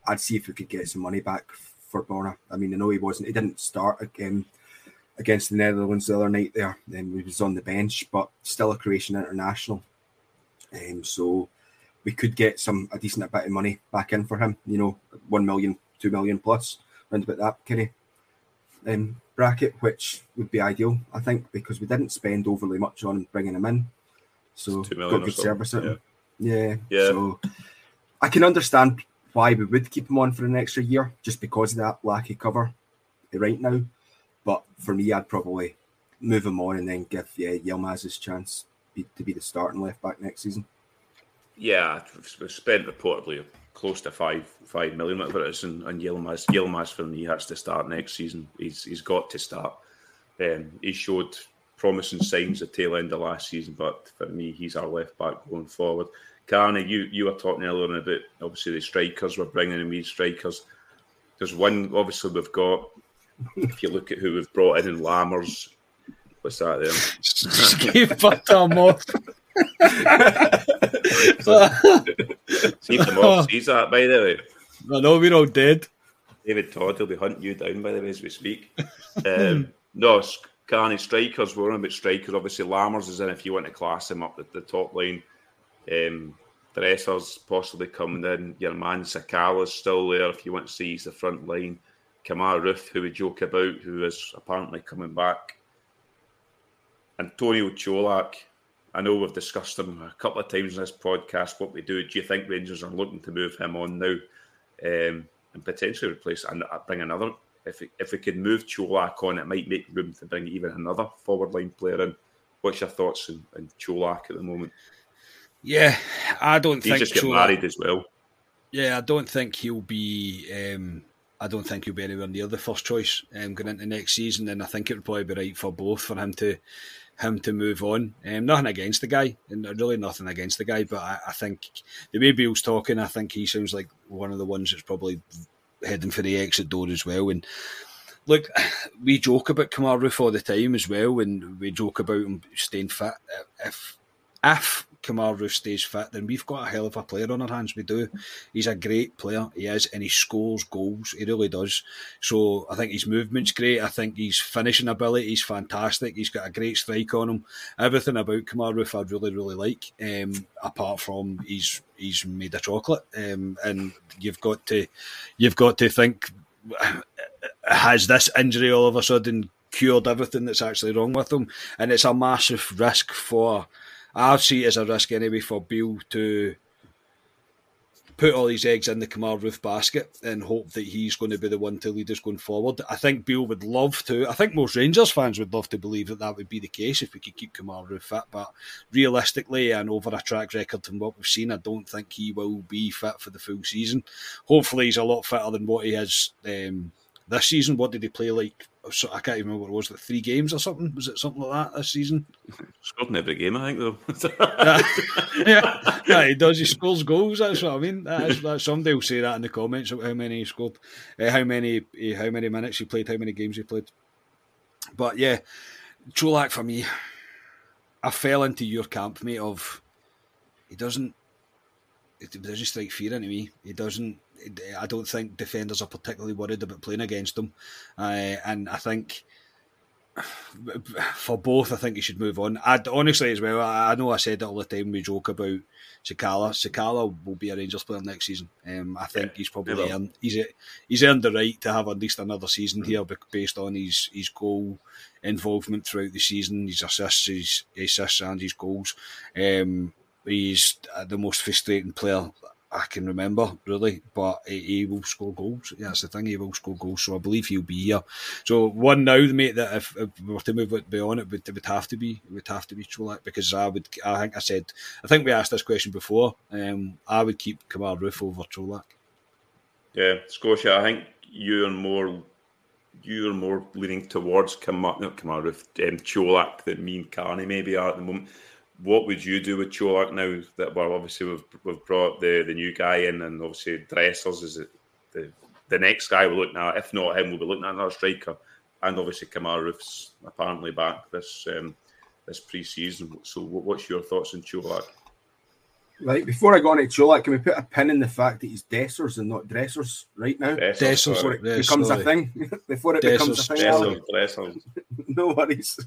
I'd see if we could get some money back for Borna. I mean, I know he wasn't he didn't start again against the Netherlands the other night there, and he was on the bench, but still a Croatian international. Um, so we could get some a decent bit of money back in for him. You know, one million, two million plus, around about that of um, bracket, which would be ideal, I think, because we didn't spend overly much on bringing him in. So got good service yeah. yeah. Yeah. So I can understand why we would keep him on for an extra year, just because of that lack of cover right now. But for me, I'd probably move him on and then give yeah, Yilmaz his chance to be the starting left back next season. Yeah, we've spent reportedly close to five five million, whatever it is, and, and Yilmaz, Yilmaz for me has to start next season. He's he's got to start. Um, he showed promising signs at tail end of last season, but for me, he's our left back going forward. Carney, you you were talking earlier about obviously the strikers. We're bringing in these strikers. There's one obviously we've got. If you look at who we've brought in in Lammers, what's that there? Keep off. Keep them off. That, by the way. I know we're all dead. David Todd will be hunting you down by the way as we speak. um, no, Carney strikers. We're on about strikers. Obviously, Lammers is in if you want to class him up at the top line. Um, Dressers possibly coming in. Your man Sakala's still there if you want to see he's the front line. Kemar Roofe, who we joke about, who is apparently coming back. Antonio Colak, I know we've discussed him a couple of times in this podcast. What we do? Do you think Rangers are looking to move him on now um, and potentially replace and bring another? If we, if we could move Colak on, it might make room to bring even another forward line player in. What's your thoughts on, on Colak at the moment? Yeah, I don't He's think just get married as well. Yeah, I don't think he'll be. Um, I don't think he'll be anywhere near the first choice um, going into next season, and I think it would probably be right for both for him to him to move on. Um, nothing against the guy, and really nothing against the guy, but I, I, think the way Beale's talking, I think he sounds like one of the ones that's probably heading for the exit door as well. And look, we joke about Kemar Roofe all the time as well, and we joke about him staying fit. If if Roofe stays fit, then we've got a hell of a player on our hands. We do. He's a great player. He is, and he scores goals. He really does. So I think his movement's great. I think his finishing ability is fantastic. He's got a great strike on him. Everything about Roofe I really, really like. Um, apart from he's he's made of chocolate, um, and you've got to you've got to think has this injury all of a sudden cured everything that's actually wrong with him, and it's a massive risk for I see it as a risk anyway for Beale to put all his eggs in the Kemar Roofe basket and hope that he's going to be the one to lead us going forward. I think Beale would love to. I think most Rangers fans would love to believe that that would be the case if we could keep Kemar Roofe fit. But realistically, and over a track record from what we've seen, I don't think he will be fit for the full season. Hopefully, he's a lot fitter than what he is um, this season. What did he play like so I can't even remember what it was, like three games or something. Was it something like that this season? Scored in every game, I think, though. yeah. yeah, he does. He scores goals. That's what I mean. That is, that, somebody will say that in the comments about how many he scored, uh, how many uh, how many minutes he played, how many games he played. But yeah, Colak for me, I fell into your camp, mate. Of he doesn't, he doesn't strike fear into me. He doesn't I don't think defenders are particularly worried about playing against them, uh, and I think for both, I think he should move on. I honestly as well. I, know I said it all the time. We joke about Sakala. Sakala will be a Rangers player next season. Um, I think yeah, he's probably earned, he's he's earned the right to have at least another season mm-hmm. here based on his his goal involvement throughout the season, his assists, his assists and his goals. Um, he's the most frustrating player I can remember really, but he, will score goals. Yeah, that's the thing. He will score goals, so I believe he'll be here. So one now, mate, that if, if we were to move it beyond it, would, it would have to be it would have to be Colak because I would. I think I said. I think we asked this question before. Um, I would keep Kemar Roofe over Colak. Yeah, Scotia. I think you're more you're more leaning towards Kamal, not Kemar Roofe, um, Colak than me and Carney maybe are at the moment what would you do with Colak now that well obviously we've, we've brought the, the new guy in and obviously Dressers is the the next guy we're looking at if not him we'll be looking at another striker and obviously Kemar Roofe's apparently back this um, this pre-season so what's your thoughts on Colak? Right, before I go on to Colak, can we put a pin in the fact that he's Dessers and not Dressers right now? Dessers, before it becomes a thing. before it Dessers, becomes a thing. Dessers, Dressers. no worries.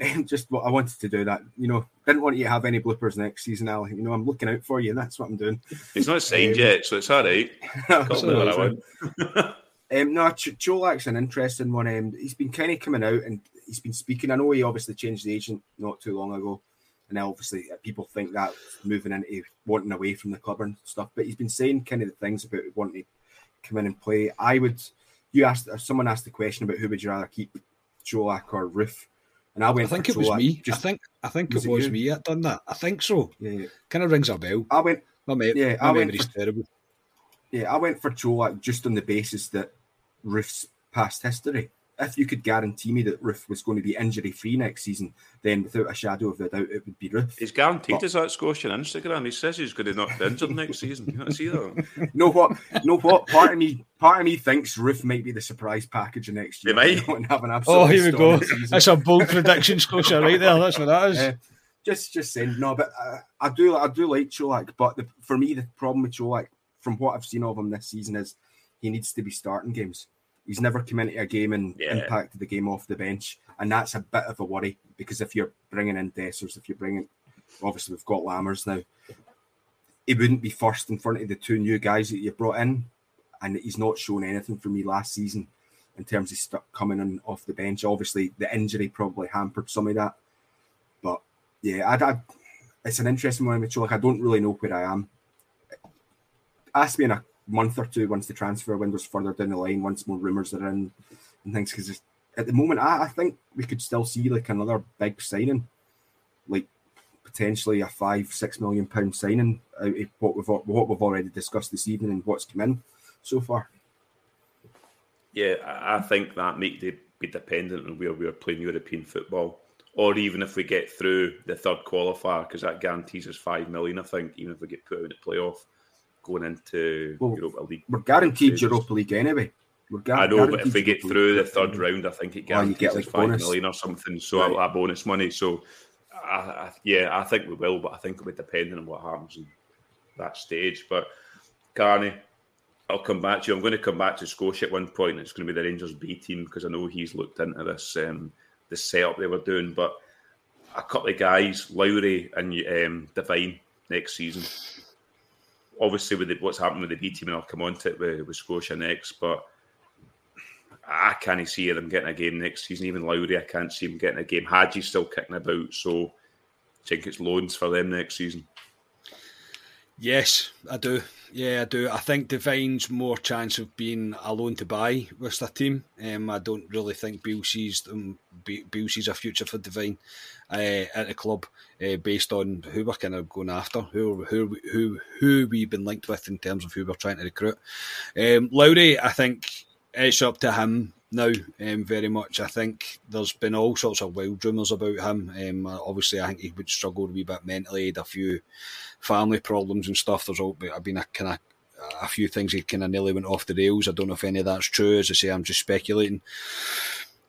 Um, just what I wanted to do that. You know, didn't want you to have any bloopers next season, Ally. You know, I'm looking out for you, and that's what I'm doing. He's not signed um, yet, so it's all right. um, no, Ch- Colak's an interesting one. Um, he's been kind of coming out and he's been speaking. I know he obviously changed the agent not too long ago. And obviously, uh, people think that moving into wanting away from the club and stuff. But he's been saying kind of the things about wanting to come in and play. I would. You asked. Someone asked the question about who would you rather keep, Colak or Roofe, and I went. I think it was me. Just, I think. I think was it was it me that done that. I think so. Yeah. Kind of rings a bell. I went. My, yeah, my I went for, terrible. Yeah, I went for Colak just on the basis that Roofe's past history if you could guarantee me that Roofe was going to be injury free next season, then without a shadow of a doubt, it would be Roofe. He's guaranteed but, us that Scotia on Instagram. He says he's going to not be injured next season. You see that? know what? Know what? Part of me, part of me thinks Roofe might be the surprise package of next year. They might have an absolute. oh, here we go. That's a bold prediction, Scotia, right there. That's what that is. Uh, just, just saying. No, but uh, I do, I do like Colak. But the, for me, the problem with Colak, from what I've seen of him this season, is he needs to be starting games. He's never come into a game and yeah. impacted the game off the bench, and that's a bit of a worry because if you're bringing in Dessers, if you're bringing, obviously we've got Lammers now, he wouldn't be first in front of the two new guys that you brought in, and he's not shown anything for me last season in terms of stuff coming in off the bench. Obviously, the injury probably hampered some of that, but yeah, I'd, I'd it's an interesting one, Mitchell. Like I don't really know where I am. Ask me in a month or two once the transfer window's further down the line, once more rumours are in and things. Because at the moment, I, I, think we could still see like another big signing, like potentially a five, six million pound signing out of what we've what we've already discussed this evening and what's come in so far. Yeah, I think that might be dependent on where we're playing European football or even if we get through the third qualifier, because that guarantees us five million, I think, even if we get put out in the playoff going into well, Europa League. We're guaranteed Europa League anyway. Gar- I know, but if we get through the third round, I think it guarantees get like five bonus. million or something. So right. our bonus money. So, I, I, yeah, I think we will, but I think it'll be depending on what happens in that stage. But Carney, I'll come back to you. I'm going to come back to Scotia at one point. It's going to be the Rangers B team because I know he's looked into this. Um, the setup they were doing. But a couple of guys, Lowry and um, Devine next season. Obviously, with the, what's happened with the B team, and I'll come on to it with, with Scotia next, but I can't see them getting a game next season. Even Lowry, I can't see him getting a game. Hagi's still kicking about, so I think it's loans for them next season. Yes, I do. Yeah, I do. I think Devine's more chance of being a loan to buy with the team. Um, I don't really think Beale sees them. Beale sees a future for Devine uh, at the club uh, based on who we're kind of going after, who who who who we've been linked with in terms of who we're trying to recruit. Um, Lowry, I think it's up to him now, um, very much. I think there's been all sorts of wild rumours about him. Um, obviously, I think he would struggle a wee bit mentally. He had a few family problems and stuff. There's all been a kind of a few things he kind of nearly went off the rails. I don't know if any of that's true. As I say, I'm just speculating.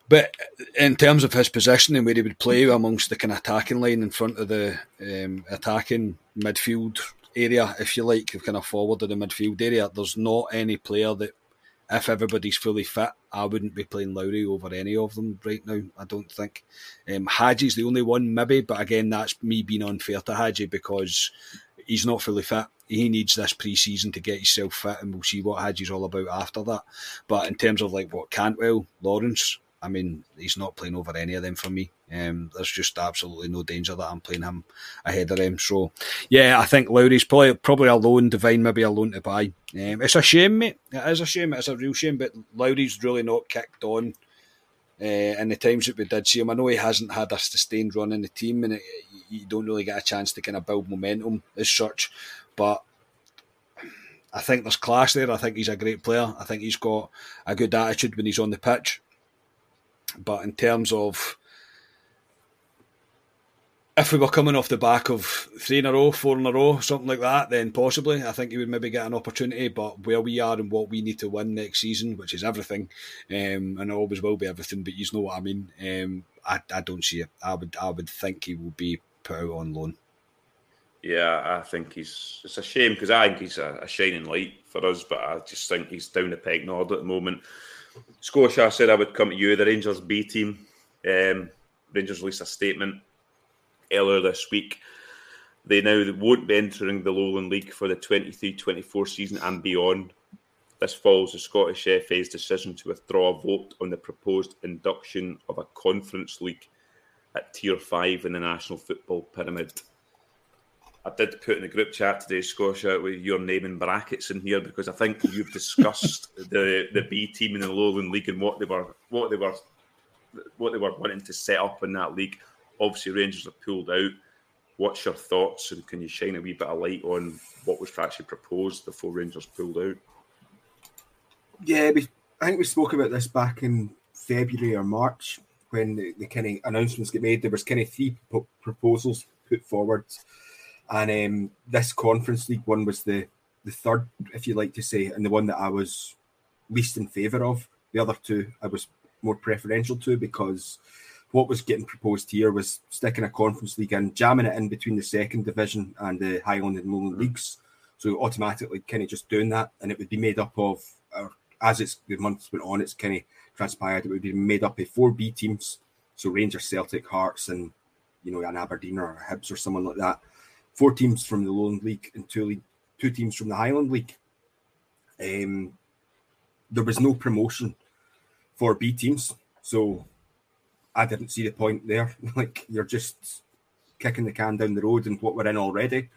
But in terms of his position and where he would play amongst the kind of attacking line in front of the um, attacking midfield area, if you like, kind of forward of the midfield area, there's not any player that if everybody's fully fit, I wouldn't be playing Lowry over any of them right now. I don't think. Um, Hagi's the only one, maybe, but again, that's me being unfair to Hagi because he's not fully fit. He needs this pre-season to get himself fit, and we'll see what Hagi's all about after that. But in terms of like what Cantwell, Lawrence, I mean, he's not playing over any of them for me. Um, there's just absolutely no danger that I'm playing him ahead of them. So, yeah, I think Lowry's probably probably a loan, Devine maybe a loan to buy. Um, it's a shame, mate. It is a shame. It's a real shame. But Lowry's really not kicked on uh, in the times that we did see him. I know he hasn't had a sustained run in the team, and it, you don't really get a chance to kind of build momentum as such. But I think there's class there. I think he's a great player. I think he's got a good attitude when he's on the pitch. But in terms of if we were coming off the back of three in a row, four in a row, something like that, then possibly I think he would maybe get an opportunity. But where we are and what we need to win next season, which is everything, um, and always will be everything, but you know what I mean. Um, I, I don't see it. I would I would think he will be put out on loan. Yeah, I think he's. It's a shame because I think he's a, a, shining light for us, but I just think he's down the peg order at the moment. Scotia said I would come to you, the Rangers B team. Um, Rangers released a statement earlier this week. They now won't be entering the Lowland League for the 23 24 season and beyond. This follows the Scottish FA's decision to withdraw a vote on the proposed induction of a conference league at Tier 5 in the National Football Pyramid. I did put in the group chat today, Scotia, uh, with your name in brackets in here because I think you've discussed the, the B team in the Lowland League and what they were what they were what they were wanting to set up in that league. Obviously, Rangers have pulled out. What's your thoughts, and can you shine a wee bit of light on what was actually proposed before Rangers pulled out? Yeah, we, I think we spoke about this back in February or March when the, the kind of announcements get made. There was kind of three proposals put forward and um, this conference league one was the the third, if you like to say, and the one that I was least in favour of. The other two I was more preferential to because what was getting proposed here was sticking a conference league and jamming it in between the second division and the Highland and Lowland leagues. So automatically kind of just doing that, and it would be made up of our as it's the months went on, it's kind of transpired it would be made up of four B teams, so Rangers, Celtic, Hearts, and you know an Aberdeen or a Hibs or someone like that. Four teams from the Lowland League and two league, two teams from the Highland League. Um, there was no promotion for B teams, so I didn't see the point there. like you're just kicking the can down the road and what we're in already.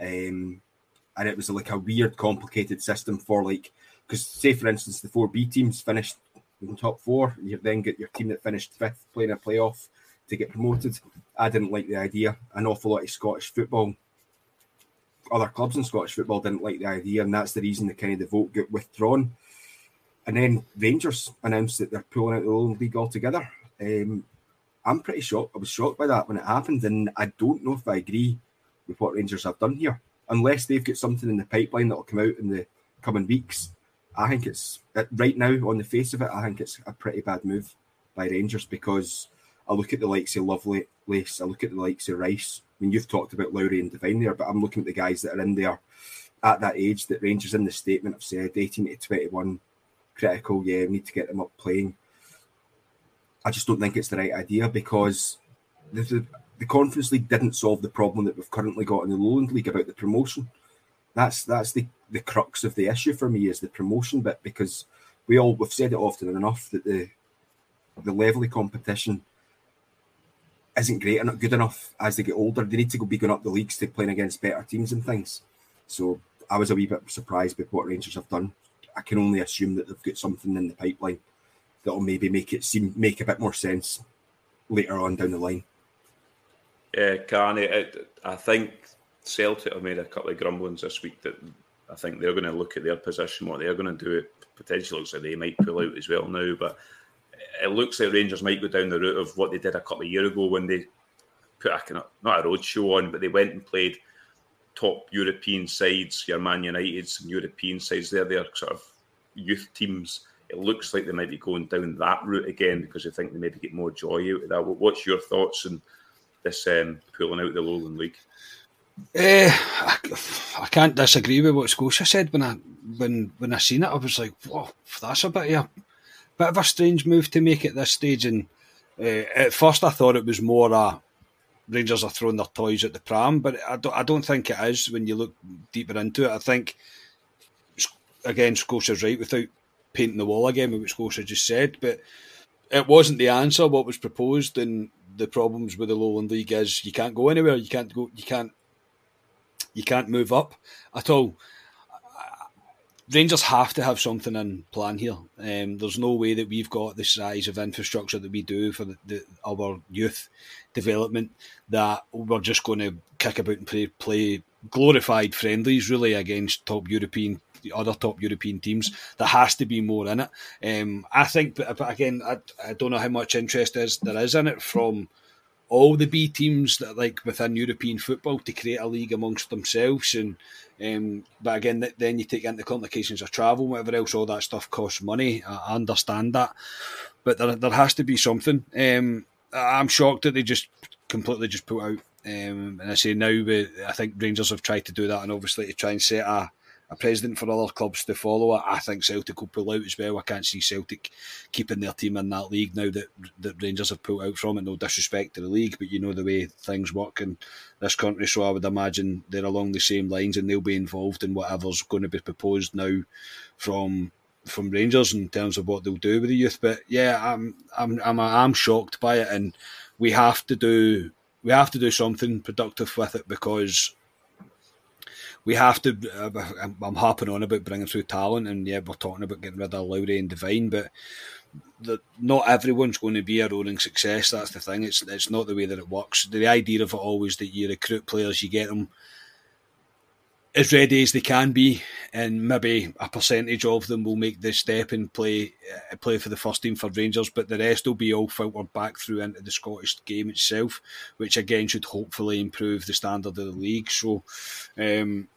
Um, and it was like a weird, complicated system for like because say for instance the four B teams finished in top four, you then get your team that finished fifth playing a playoff to get promoted. I didn't like the idea. An awful lot of Scottish football, other clubs in Scottish football didn't like the idea, and that's the reason the kind of the vote got withdrawn. And then Rangers announced that they're pulling out the League altogether. Um, I'm pretty shocked. I was shocked by that when it happened, and I don't know if I agree with what Rangers have done here, unless they've got something in the pipeline that'll come out in the coming weeks. I think it's right now on the face of it. I think it's a pretty bad move by Rangers because I look at the likes of Lovely Lace, I look at the likes of Rice. I mean, you've talked about Lowry and Devine there, but I'm looking at the guys that are in there at that age that Rangers in the statement have said 18 to 21 critical. Yeah, we need to get them up playing. I just don't think it's the right idea because the, the, the Conference League didn't solve the problem that we've currently got in the Lowland League about the promotion. That's that's the, the crux of the issue for me is the promotion bit because we all we've said it often enough that the the level of competition isn't great or not good enough as they get older. They need to go be going up the leagues to playing against better teams and things. So I was a wee bit surprised by what Rangers have done. I can only assume that they've got something in the pipeline that'll maybe make it seem make a bit more sense later on down the line. Yeah, Carney, I think Celtic have made a couple of grumblings this week that I think they're going to look at their position, what they're going to do. It potentially looks like they might pull out as well now, but it looks like Rangers might go down the route of what they did a couple of years ago when they put a not a road show on, but they went and played top European sides, your Man Uniteds and European sides. They're their sort of youth teams. It looks like they might be going down that route again because they think they maybe get more joy out of that. What's your thoughts on this um, pulling out the Lowland League? Uh, I, I, can't disagree with what Scotia said when I when when I seen it. I was like, "Whoa, that's a bit of a bit of a strange move to make at this stage." And uh, at first, I thought it was more a Rangers are throwing their toys at the pram, but I don't, I don't think it is when you look deeper into it. I think, again, Scotia's right without painting the wall again what Scotia just said, but it wasn't the answer what was proposed, and the problems with the Lowland League is you can't go anywhere, you can't go, you can't, you can't move up at all. Rangers have to have something in plan here. Um, there's no way that we've got the size of infrastructure that we do for the, the, our youth development that we're just going to kick about and play, play glorified friendlies really against top European other top European teams. There has to be more in it. Um, I think, but, but again, I, I, don't know how much interest is there is in it from all the B teams that like within European football to create a league amongst themselves. And um, but again, then you take into complications of travel, whatever else. All that stuff costs money. I understand that, but there there has to be something. Um, I'm shocked that they just completely just put out. Um, and I say now, I think Rangers have tried to do that, and obviously to try and set a a president for other clubs to follow it. I think Celtic will pull out as well. I can't see Celtic keeping their team in that league now that that Rangers have pulled out from it. No disrespect to the league, but you know the way things work in this country. So I would imagine they're along the same lines and they'll be involved in whatever's going to be proposed now from from Rangers in terms of what they'll do with the youth. But yeah, I'm I'm I'm I'm shocked by it, and we have to do we have to do something productive with it because we have to. Uh, I'm harping on about bringing through talent, and yeah, we're talking about getting rid of Lowry and Devine, but the, not everyone's going to be a roaring success. That's the thing. It's it's not the way that it works. The idea of it always that you recruit players, you get them as ready as they can be, and maybe a percentage of them will make the step and play uh, play for the first team for Rangers, but the rest will be all filtered back through into the Scottish game itself, which again should hopefully improve the standard of the league. So, um,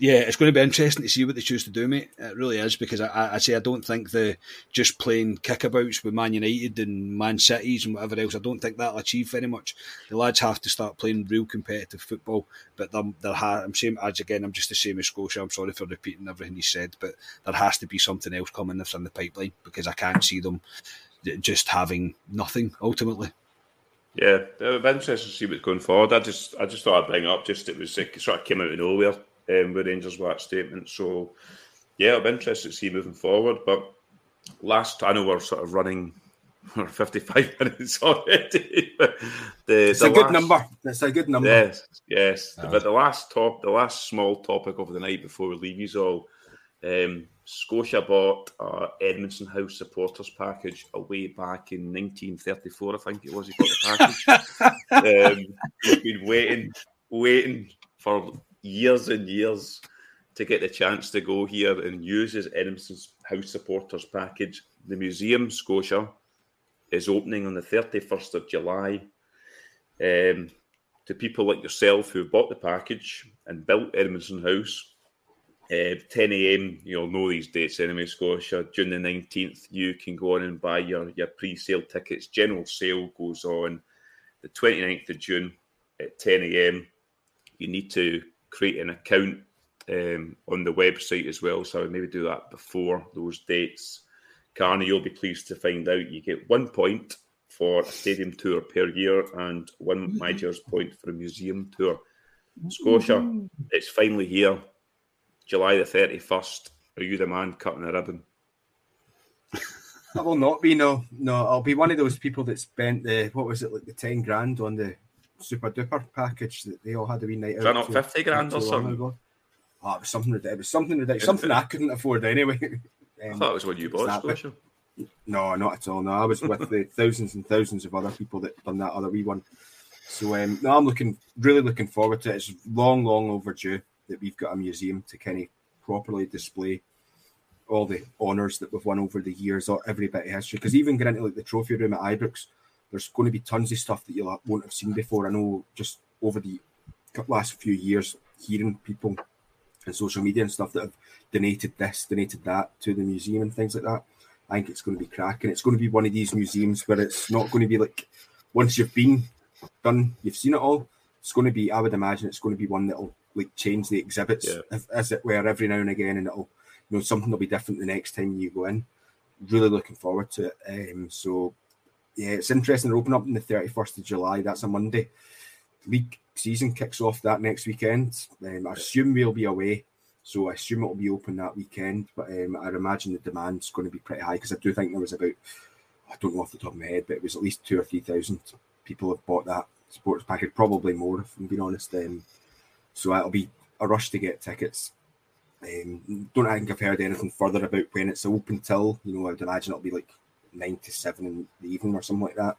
yeah, it's going to be interesting to see what they choose to do, mate. It really is because I, I say I don't think the just playing kickabouts with Man United and Man Cities and whatever else. I don't think that'll achieve very much. The lads have to start playing real competitive football. But they're, ha- I'm saying as again. I'm just the same as Scotia. I'm sorry for repeating everything he said, but there has to be something else coming that's in the pipeline because I can't see them just having nothing ultimately. Yeah, it'll be interesting to see what's going forward. I just, I just thought I'd bring up. Just it was it sort of came out of nowhere um, with Rangers statement. So, yeah, I'm interested to see moving forward. But last, I know we're sort of running we're 55 minutes already. the, it's the a last, good number. It's a good number. Yes, yes. Oh. But the last top, the last small topic of the night before we leave you all, um, Scotia bought uh, Edmiston House supporters package away back in 1934, I think it was. He got the package. um, he's been waiting, waiting for years and years to get the chance to go here and use his Edmiston's House Supporters package. The Museum Scotia is opening on the 31st of July. Um, to people like yourself who bought the package and built Edmiston House, uh, 10 a.m. You'll know these dates anyway, Scotia. June the 19th, you can go on and buy your, your pre sale tickets. General sale goes on the 29th of June at 10 a.m. You need to create an account um, on the website as well. So I would maybe do that before those dates. Carney, you'll be pleased to find out you get one point for a stadium tour per year and one mm-hmm. Majors point for a museum tour. Scotia, mm-hmm. it's finally here. July the 31st. Are you the man cutting the ribbon? I will not be, no. No, I'll be one of those people that spent the, what was it, like the 10 grand on the super duper package that they all had a wee night out. Is that not fifty grand or something? Oh, it was something ridiculous. It was something ridiculous. Something I couldn't afford anyway. um, I thought it was what you bought, Scotia. No, not at all. No, I was with the thousands and thousands of other people that done that other wee one. So um, no, I'm looking really looking forward to it. It's long, long overdue that we've got a museum to kind of properly display all the honours that we've won over the years, or every bit of history. Because even getting into like the trophy room at Ibrox, there's going to be tons of stuff that you won't have seen before. I know just over the last few years, hearing people and social media and stuff that have donated this, donated that to the museum and things like that. I think it's going to be cracking. It's going to be one of these museums where it's not going to be like once you've been done, you've seen it all. It's going to be, I would imagine, it's going to be one that'll like change the exhibits yeah. as it were every now and again, and it'll you know something will be different the next time you go in. Really looking forward to it. Um, so yeah, it's interesting. They're opening up on the 31st of July. That's a Monday. League season kicks off that next weekend. Um, I assume we'll be away, so I assume it'll be open that weekend. But um, I imagine the demand's going to be pretty high because I do think there was about, I don't know off the top of my head, but it was at least two or three thousand people have bought that sports package, probably more if I'm being honest. Um, so it'll be a rush to get tickets. Um, don't think I've heard anything further about when it's open till. You know, I'd imagine it'll be like nine to seven in the evening or something like that.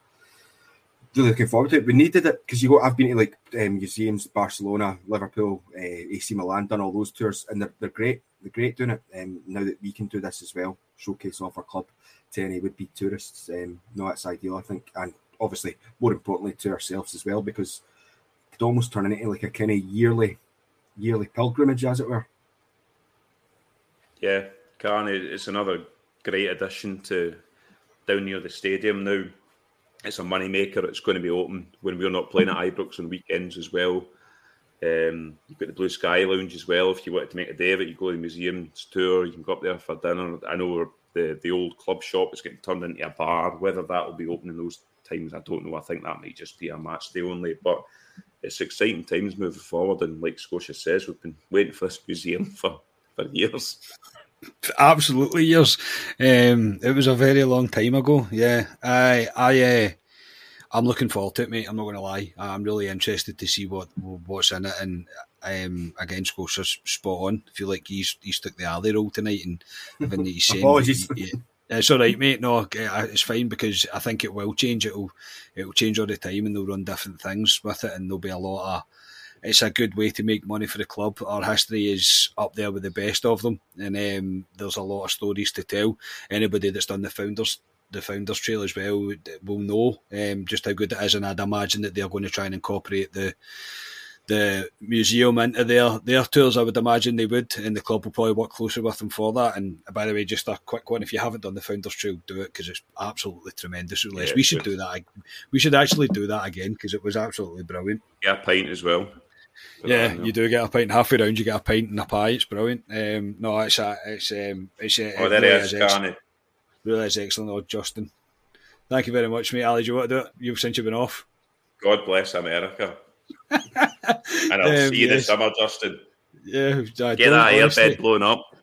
Really looking forward to it. We needed it because you go. I've been to like um, museums, Barcelona, Liverpool, uh, AC Milan, done all those tours, and they're, they're great. They're great doing it. Um, now that we can do this as well, showcase off our club to any would be tourists. Um, no, that's ideal, I think, and obviously more importantly to ourselves as well because it almost turn into like a kind of yearly, yearly pilgrimage, as it were. Yeah, Carney, it's another great addition to down near the stadium now. It's a money maker. It's going to be open when we're not playing at Ibrox on weekends as well. Um, you've got the Blue Sky Lounge as well. If you wanted to make a day of it, you go to the museums tour. You can go up there for dinner. I know the the old club shop is getting turned into a bar. Whether that will be open in those times, I don't know. I think that might just be a match day only. But it's exciting times moving forward. And like Scotia says, we've been waiting for this museum for, for years. Absolutely, years. Um, it was a very long time ago. Yeah, I, I, uh, I'm looking forward to it, mate. I'm not going to lie. I'm really interested to see what what's in it. And um, again, Scotia's spot on. I feel like he's he's took the Ally role tonight, and even he's saying, apologies. it's all right, mate. No, it's fine because I think it will change. It'll it'll change all the time, and they'll run different things with it, and there'll be a lot of it's a good way to make money for the club. Our history is up there with the best of them, and um, there's a lot of stories to tell. Anybody that's done the founders the founders trail as well will know um, just how good it is, and I'd imagine that they're going to try and incorporate the the museum into their their tours. I would imagine they would, and the club will probably work closer with them for that. And by the way, just a quick one: if you haven't done the Founders Trail, do it because it's absolutely tremendous. Yeah, we should do that. We should actually do that again because it was absolutely brilliant. Yeah, pint as well. Yeah, you do get a pint halfway round. You get a pint and a pie. It's brilliant. Um, no, it's a, it's um, it's a, oh, there really is, is Really is excellent, oh, Justin. Thank you very much, mate. Ally, do you want to do it? You've since you've been off. God bless America. and I'll um, see you yes. this summer, Justin. Yeah, I get that airbed blown up.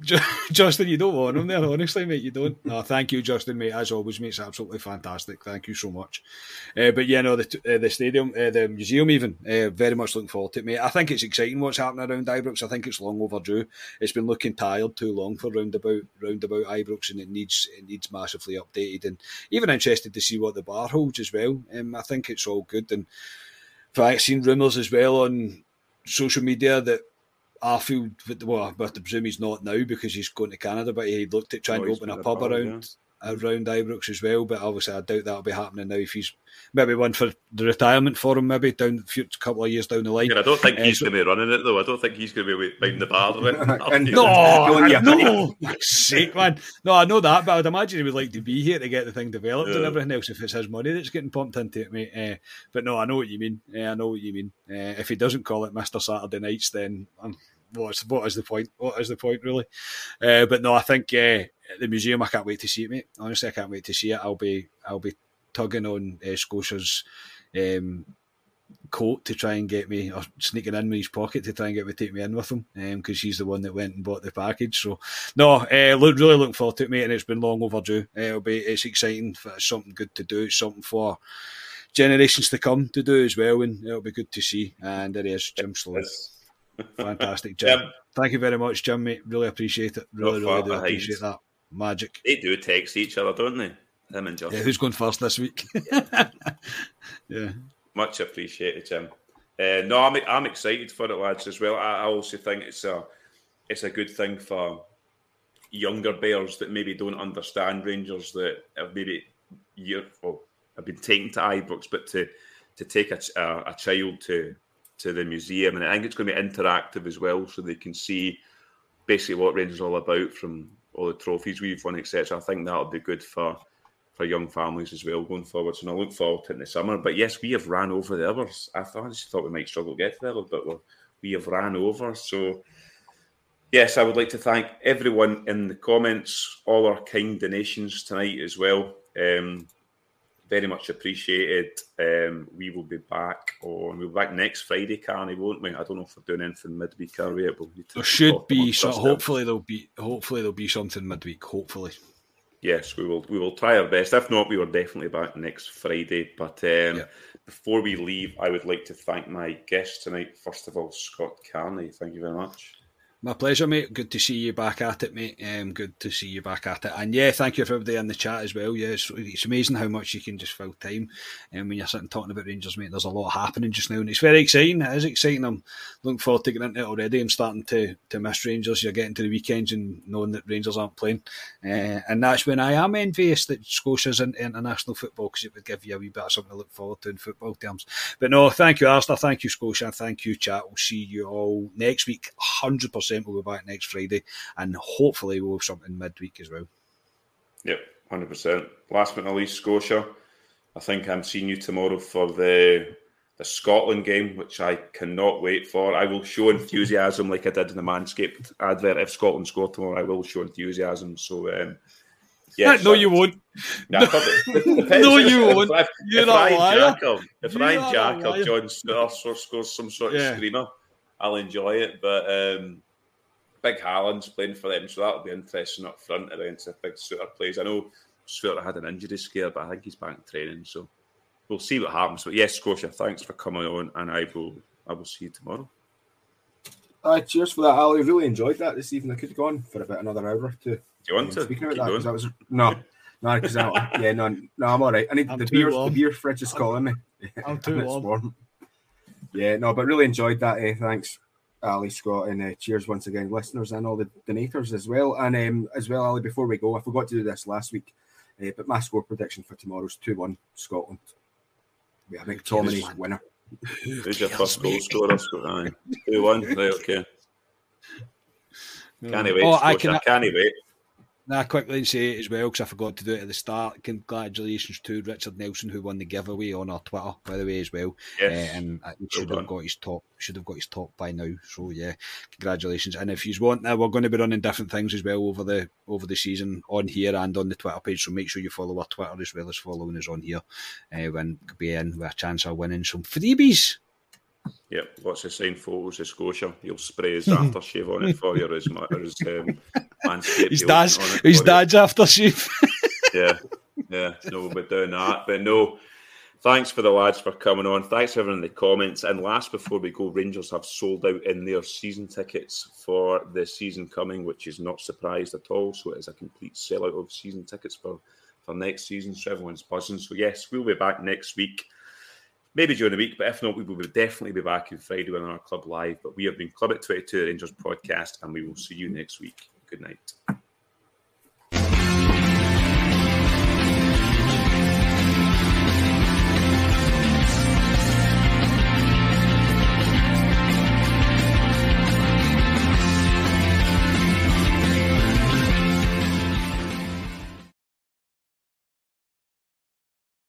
Justin, you don't want him there, honestly, mate. You don't. No, thank you, Justin, mate. As always, mate, it's absolutely fantastic. Thank you so much. Uh, but yeah, no, the uh, the stadium, uh, the museum, even uh, very much looking forward to it, mate. I think it's exciting what's happening around Ibrox. I think it's long overdue. It's been looking tired too long for roundabout roundabout Ibrox, and it needs it needs massively updated. And even interested to see what the bar holds as well. Um, I think it's all good. And I've seen rumours as well on social media that Arfield, well, but I presume he's not now because he's going to Canada, but he looked at trying oh, to open a pub, pub around yeah. around Ibrox as well. But obviously, I doubt that'll be happening now if he's maybe one for the retirement for him, maybe down a few couple of years down the line. Yeah, I don't think uh, he's so, going to be running it though. I don't think he's going to be behind the bar. no, no, sake, man. No, I know that, but I'd imagine he would like to be here to get the thing developed yeah. and everything else. If it's his money that's getting pumped into it, mate. Uh, but no, I know what you mean. Uh, I know what you mean. Uh, if he doesn't call it Mister Saturday Nights, then. Um, what's what is the point? What is the point really? Uh, but no, I think uh, the museum. I can't wait to see it, mate. Honestly, I can't wait to see it. I'll be I'll be tugging on uh, Scotia's um, coat to try and get me, or sneaking in his pocket to try and get me to take me in with him, because um, she's the one that went and bought the package. So no, uh, look, really looking forward to it, mate. And it's been long overdue. Uh, it'll be it's exciting. It's something good to do. It's something for generations to come to do as well, and it'll be good to see. And there he is, Jim Sloan. Fantastic, Jim. Thank you very much, Jim, mate. Really appreciate it. Really, really do appreciate that. Magic. They do text each other, don't they? Him and Justin. Yeah, who's going first this week? yeah. Much appreciated, Jim. Uh, no, I'm, I'm excited for it, lads, as well. I, I also think it's a it's a good thing for younger bears that maybe don't understand Rangers that have maybe year well, have been taken to Ibrox, but to to take a, a, a child to to the museum, and I think it's going to be interactive as well, so they can see basically what Rangers all about from all the trophies we've won, etc. I think that'll be good for for young families as well going forward. So I look forward to it in the summer. But yes, we have ran over the others. I thought I just thought we might struggle to get to there, but we we have ran over. So yes, I would like to thank everyone in the comments, all our kind donations tonight as well. Um, very much appreciated. Um, we will be back on. We'll be back next Friday, Carney, won't we? I don't know if we're doing anything midweek, are we? We'll there should be. So hopefully there'll be. Hopefully there'll be something midweek. Hopefully. Yes, we will. We will try our best. If not, we are definitely back next Friday. But um, yeah. before we leave, I would like to thank my guest tonight. First of all, Scott Carney. Thank you very much. My pleasure, mate. Good to see you back at it, mate. Um, good to see you back at it. And yeah, thank you for everybody in the chat as well. Yeah, it's, it's amazing how much you can just fill time. And um, when you're sitting talking about Rangers, mate, there's a lot happening just now, and it's very exciting. It is exciting. I'm looking forward to getting into it already. I'm starting to to miss Rangers. You're getting to the weekends and knowing that Rangers aren't playing, uh, and that's when I am envious that Scotia's in international football because it would give you a wee bit of something to look forward to in football terms. But no, thank you, Arsenal. Thank you, Scotia. Thank you, chat. We'll see you all next week. Hundred percent. We'll be back next Friday, and hopefully we'll have something midweek as well. Yep, hundred percent. Last but not least, Scotia. I think I'm seeing you tomorrow for the the Scotland game, which I cannot wait for. I will show enthusiasm like I did in the Manscaped advert. If Scotland score tomorrow, I will show enthusiasm. So, um, yes, no, you won't. No, no you won't. If, You're if not Ryan Jacob, if You're Ryan Jacob, John scores, scores some sort of screamer, I'll enjoy it. But um, Big Haaland's playing for them, so that'll be interesting up front against a big Souttar plays. I know Souttar had an injury scare, but I think he's back training, so we'll see what happens. But yes, Scotia, thanks for coming on, and I will I will see you tomorrow. Uh, cheers for that, Ally. Really enjoyed that this evening. I could have gone for about another hour or two. Do you want um, to? Speaking about that, that was no, no, because yeah, no, no, I'm all right. I need I'm the beer. Warm. The beer fridge is calling me. I'm too warm. warm. Yeah, no, but really enjoyed that. Eh, thanks. Ally Scott and uh, cheers once again, listeners and all the donators as well. And um, as well, Ally, before we go, I forgot to do this last week, uh, but my score prediction for tomorrow's 2 1 Scotland. We have McTominay winner. Who's your first goal scorer? Aye. 2 1. Right, okay. Can't wait. Oh, I can, can't wait. Now, quickly say it as well, because I forgot to do it at the start. Congratulations to Richard Nelson, who won the giveaway on our Twitter, by the way, as well. Yes. Uh, and he should have got his top. Should have got his top by now. So yeah, congratulations. And if you want, now we're going to be running different things as well over the over the season on here and on the Twitter page. So make sure you follow our Twitter as well as following us on here. Uh, when be in with a chance of winning some freebies. Yep, lots of signed photos of Scotia. He'll spray his aftershave on it for you, or his, or his um, His dad's, his dad's aftershave. yeah, yeah, no, we're doing that. But no, thanks for the lads for coming on. Thanks for everyone in the comments. And last, before we go, Rangers have sold out in their season tickets for the season coming, which is not surprised at all. So it is a complete sellout of season tickets for, for next season. So everyone's buzzing. So yes, we'll be back next week maybe during the week, but if not, we will definitely be back on Friday on our Club Live. But we have been Club at 22 Rangers podcast, and we will see you next week. Good night.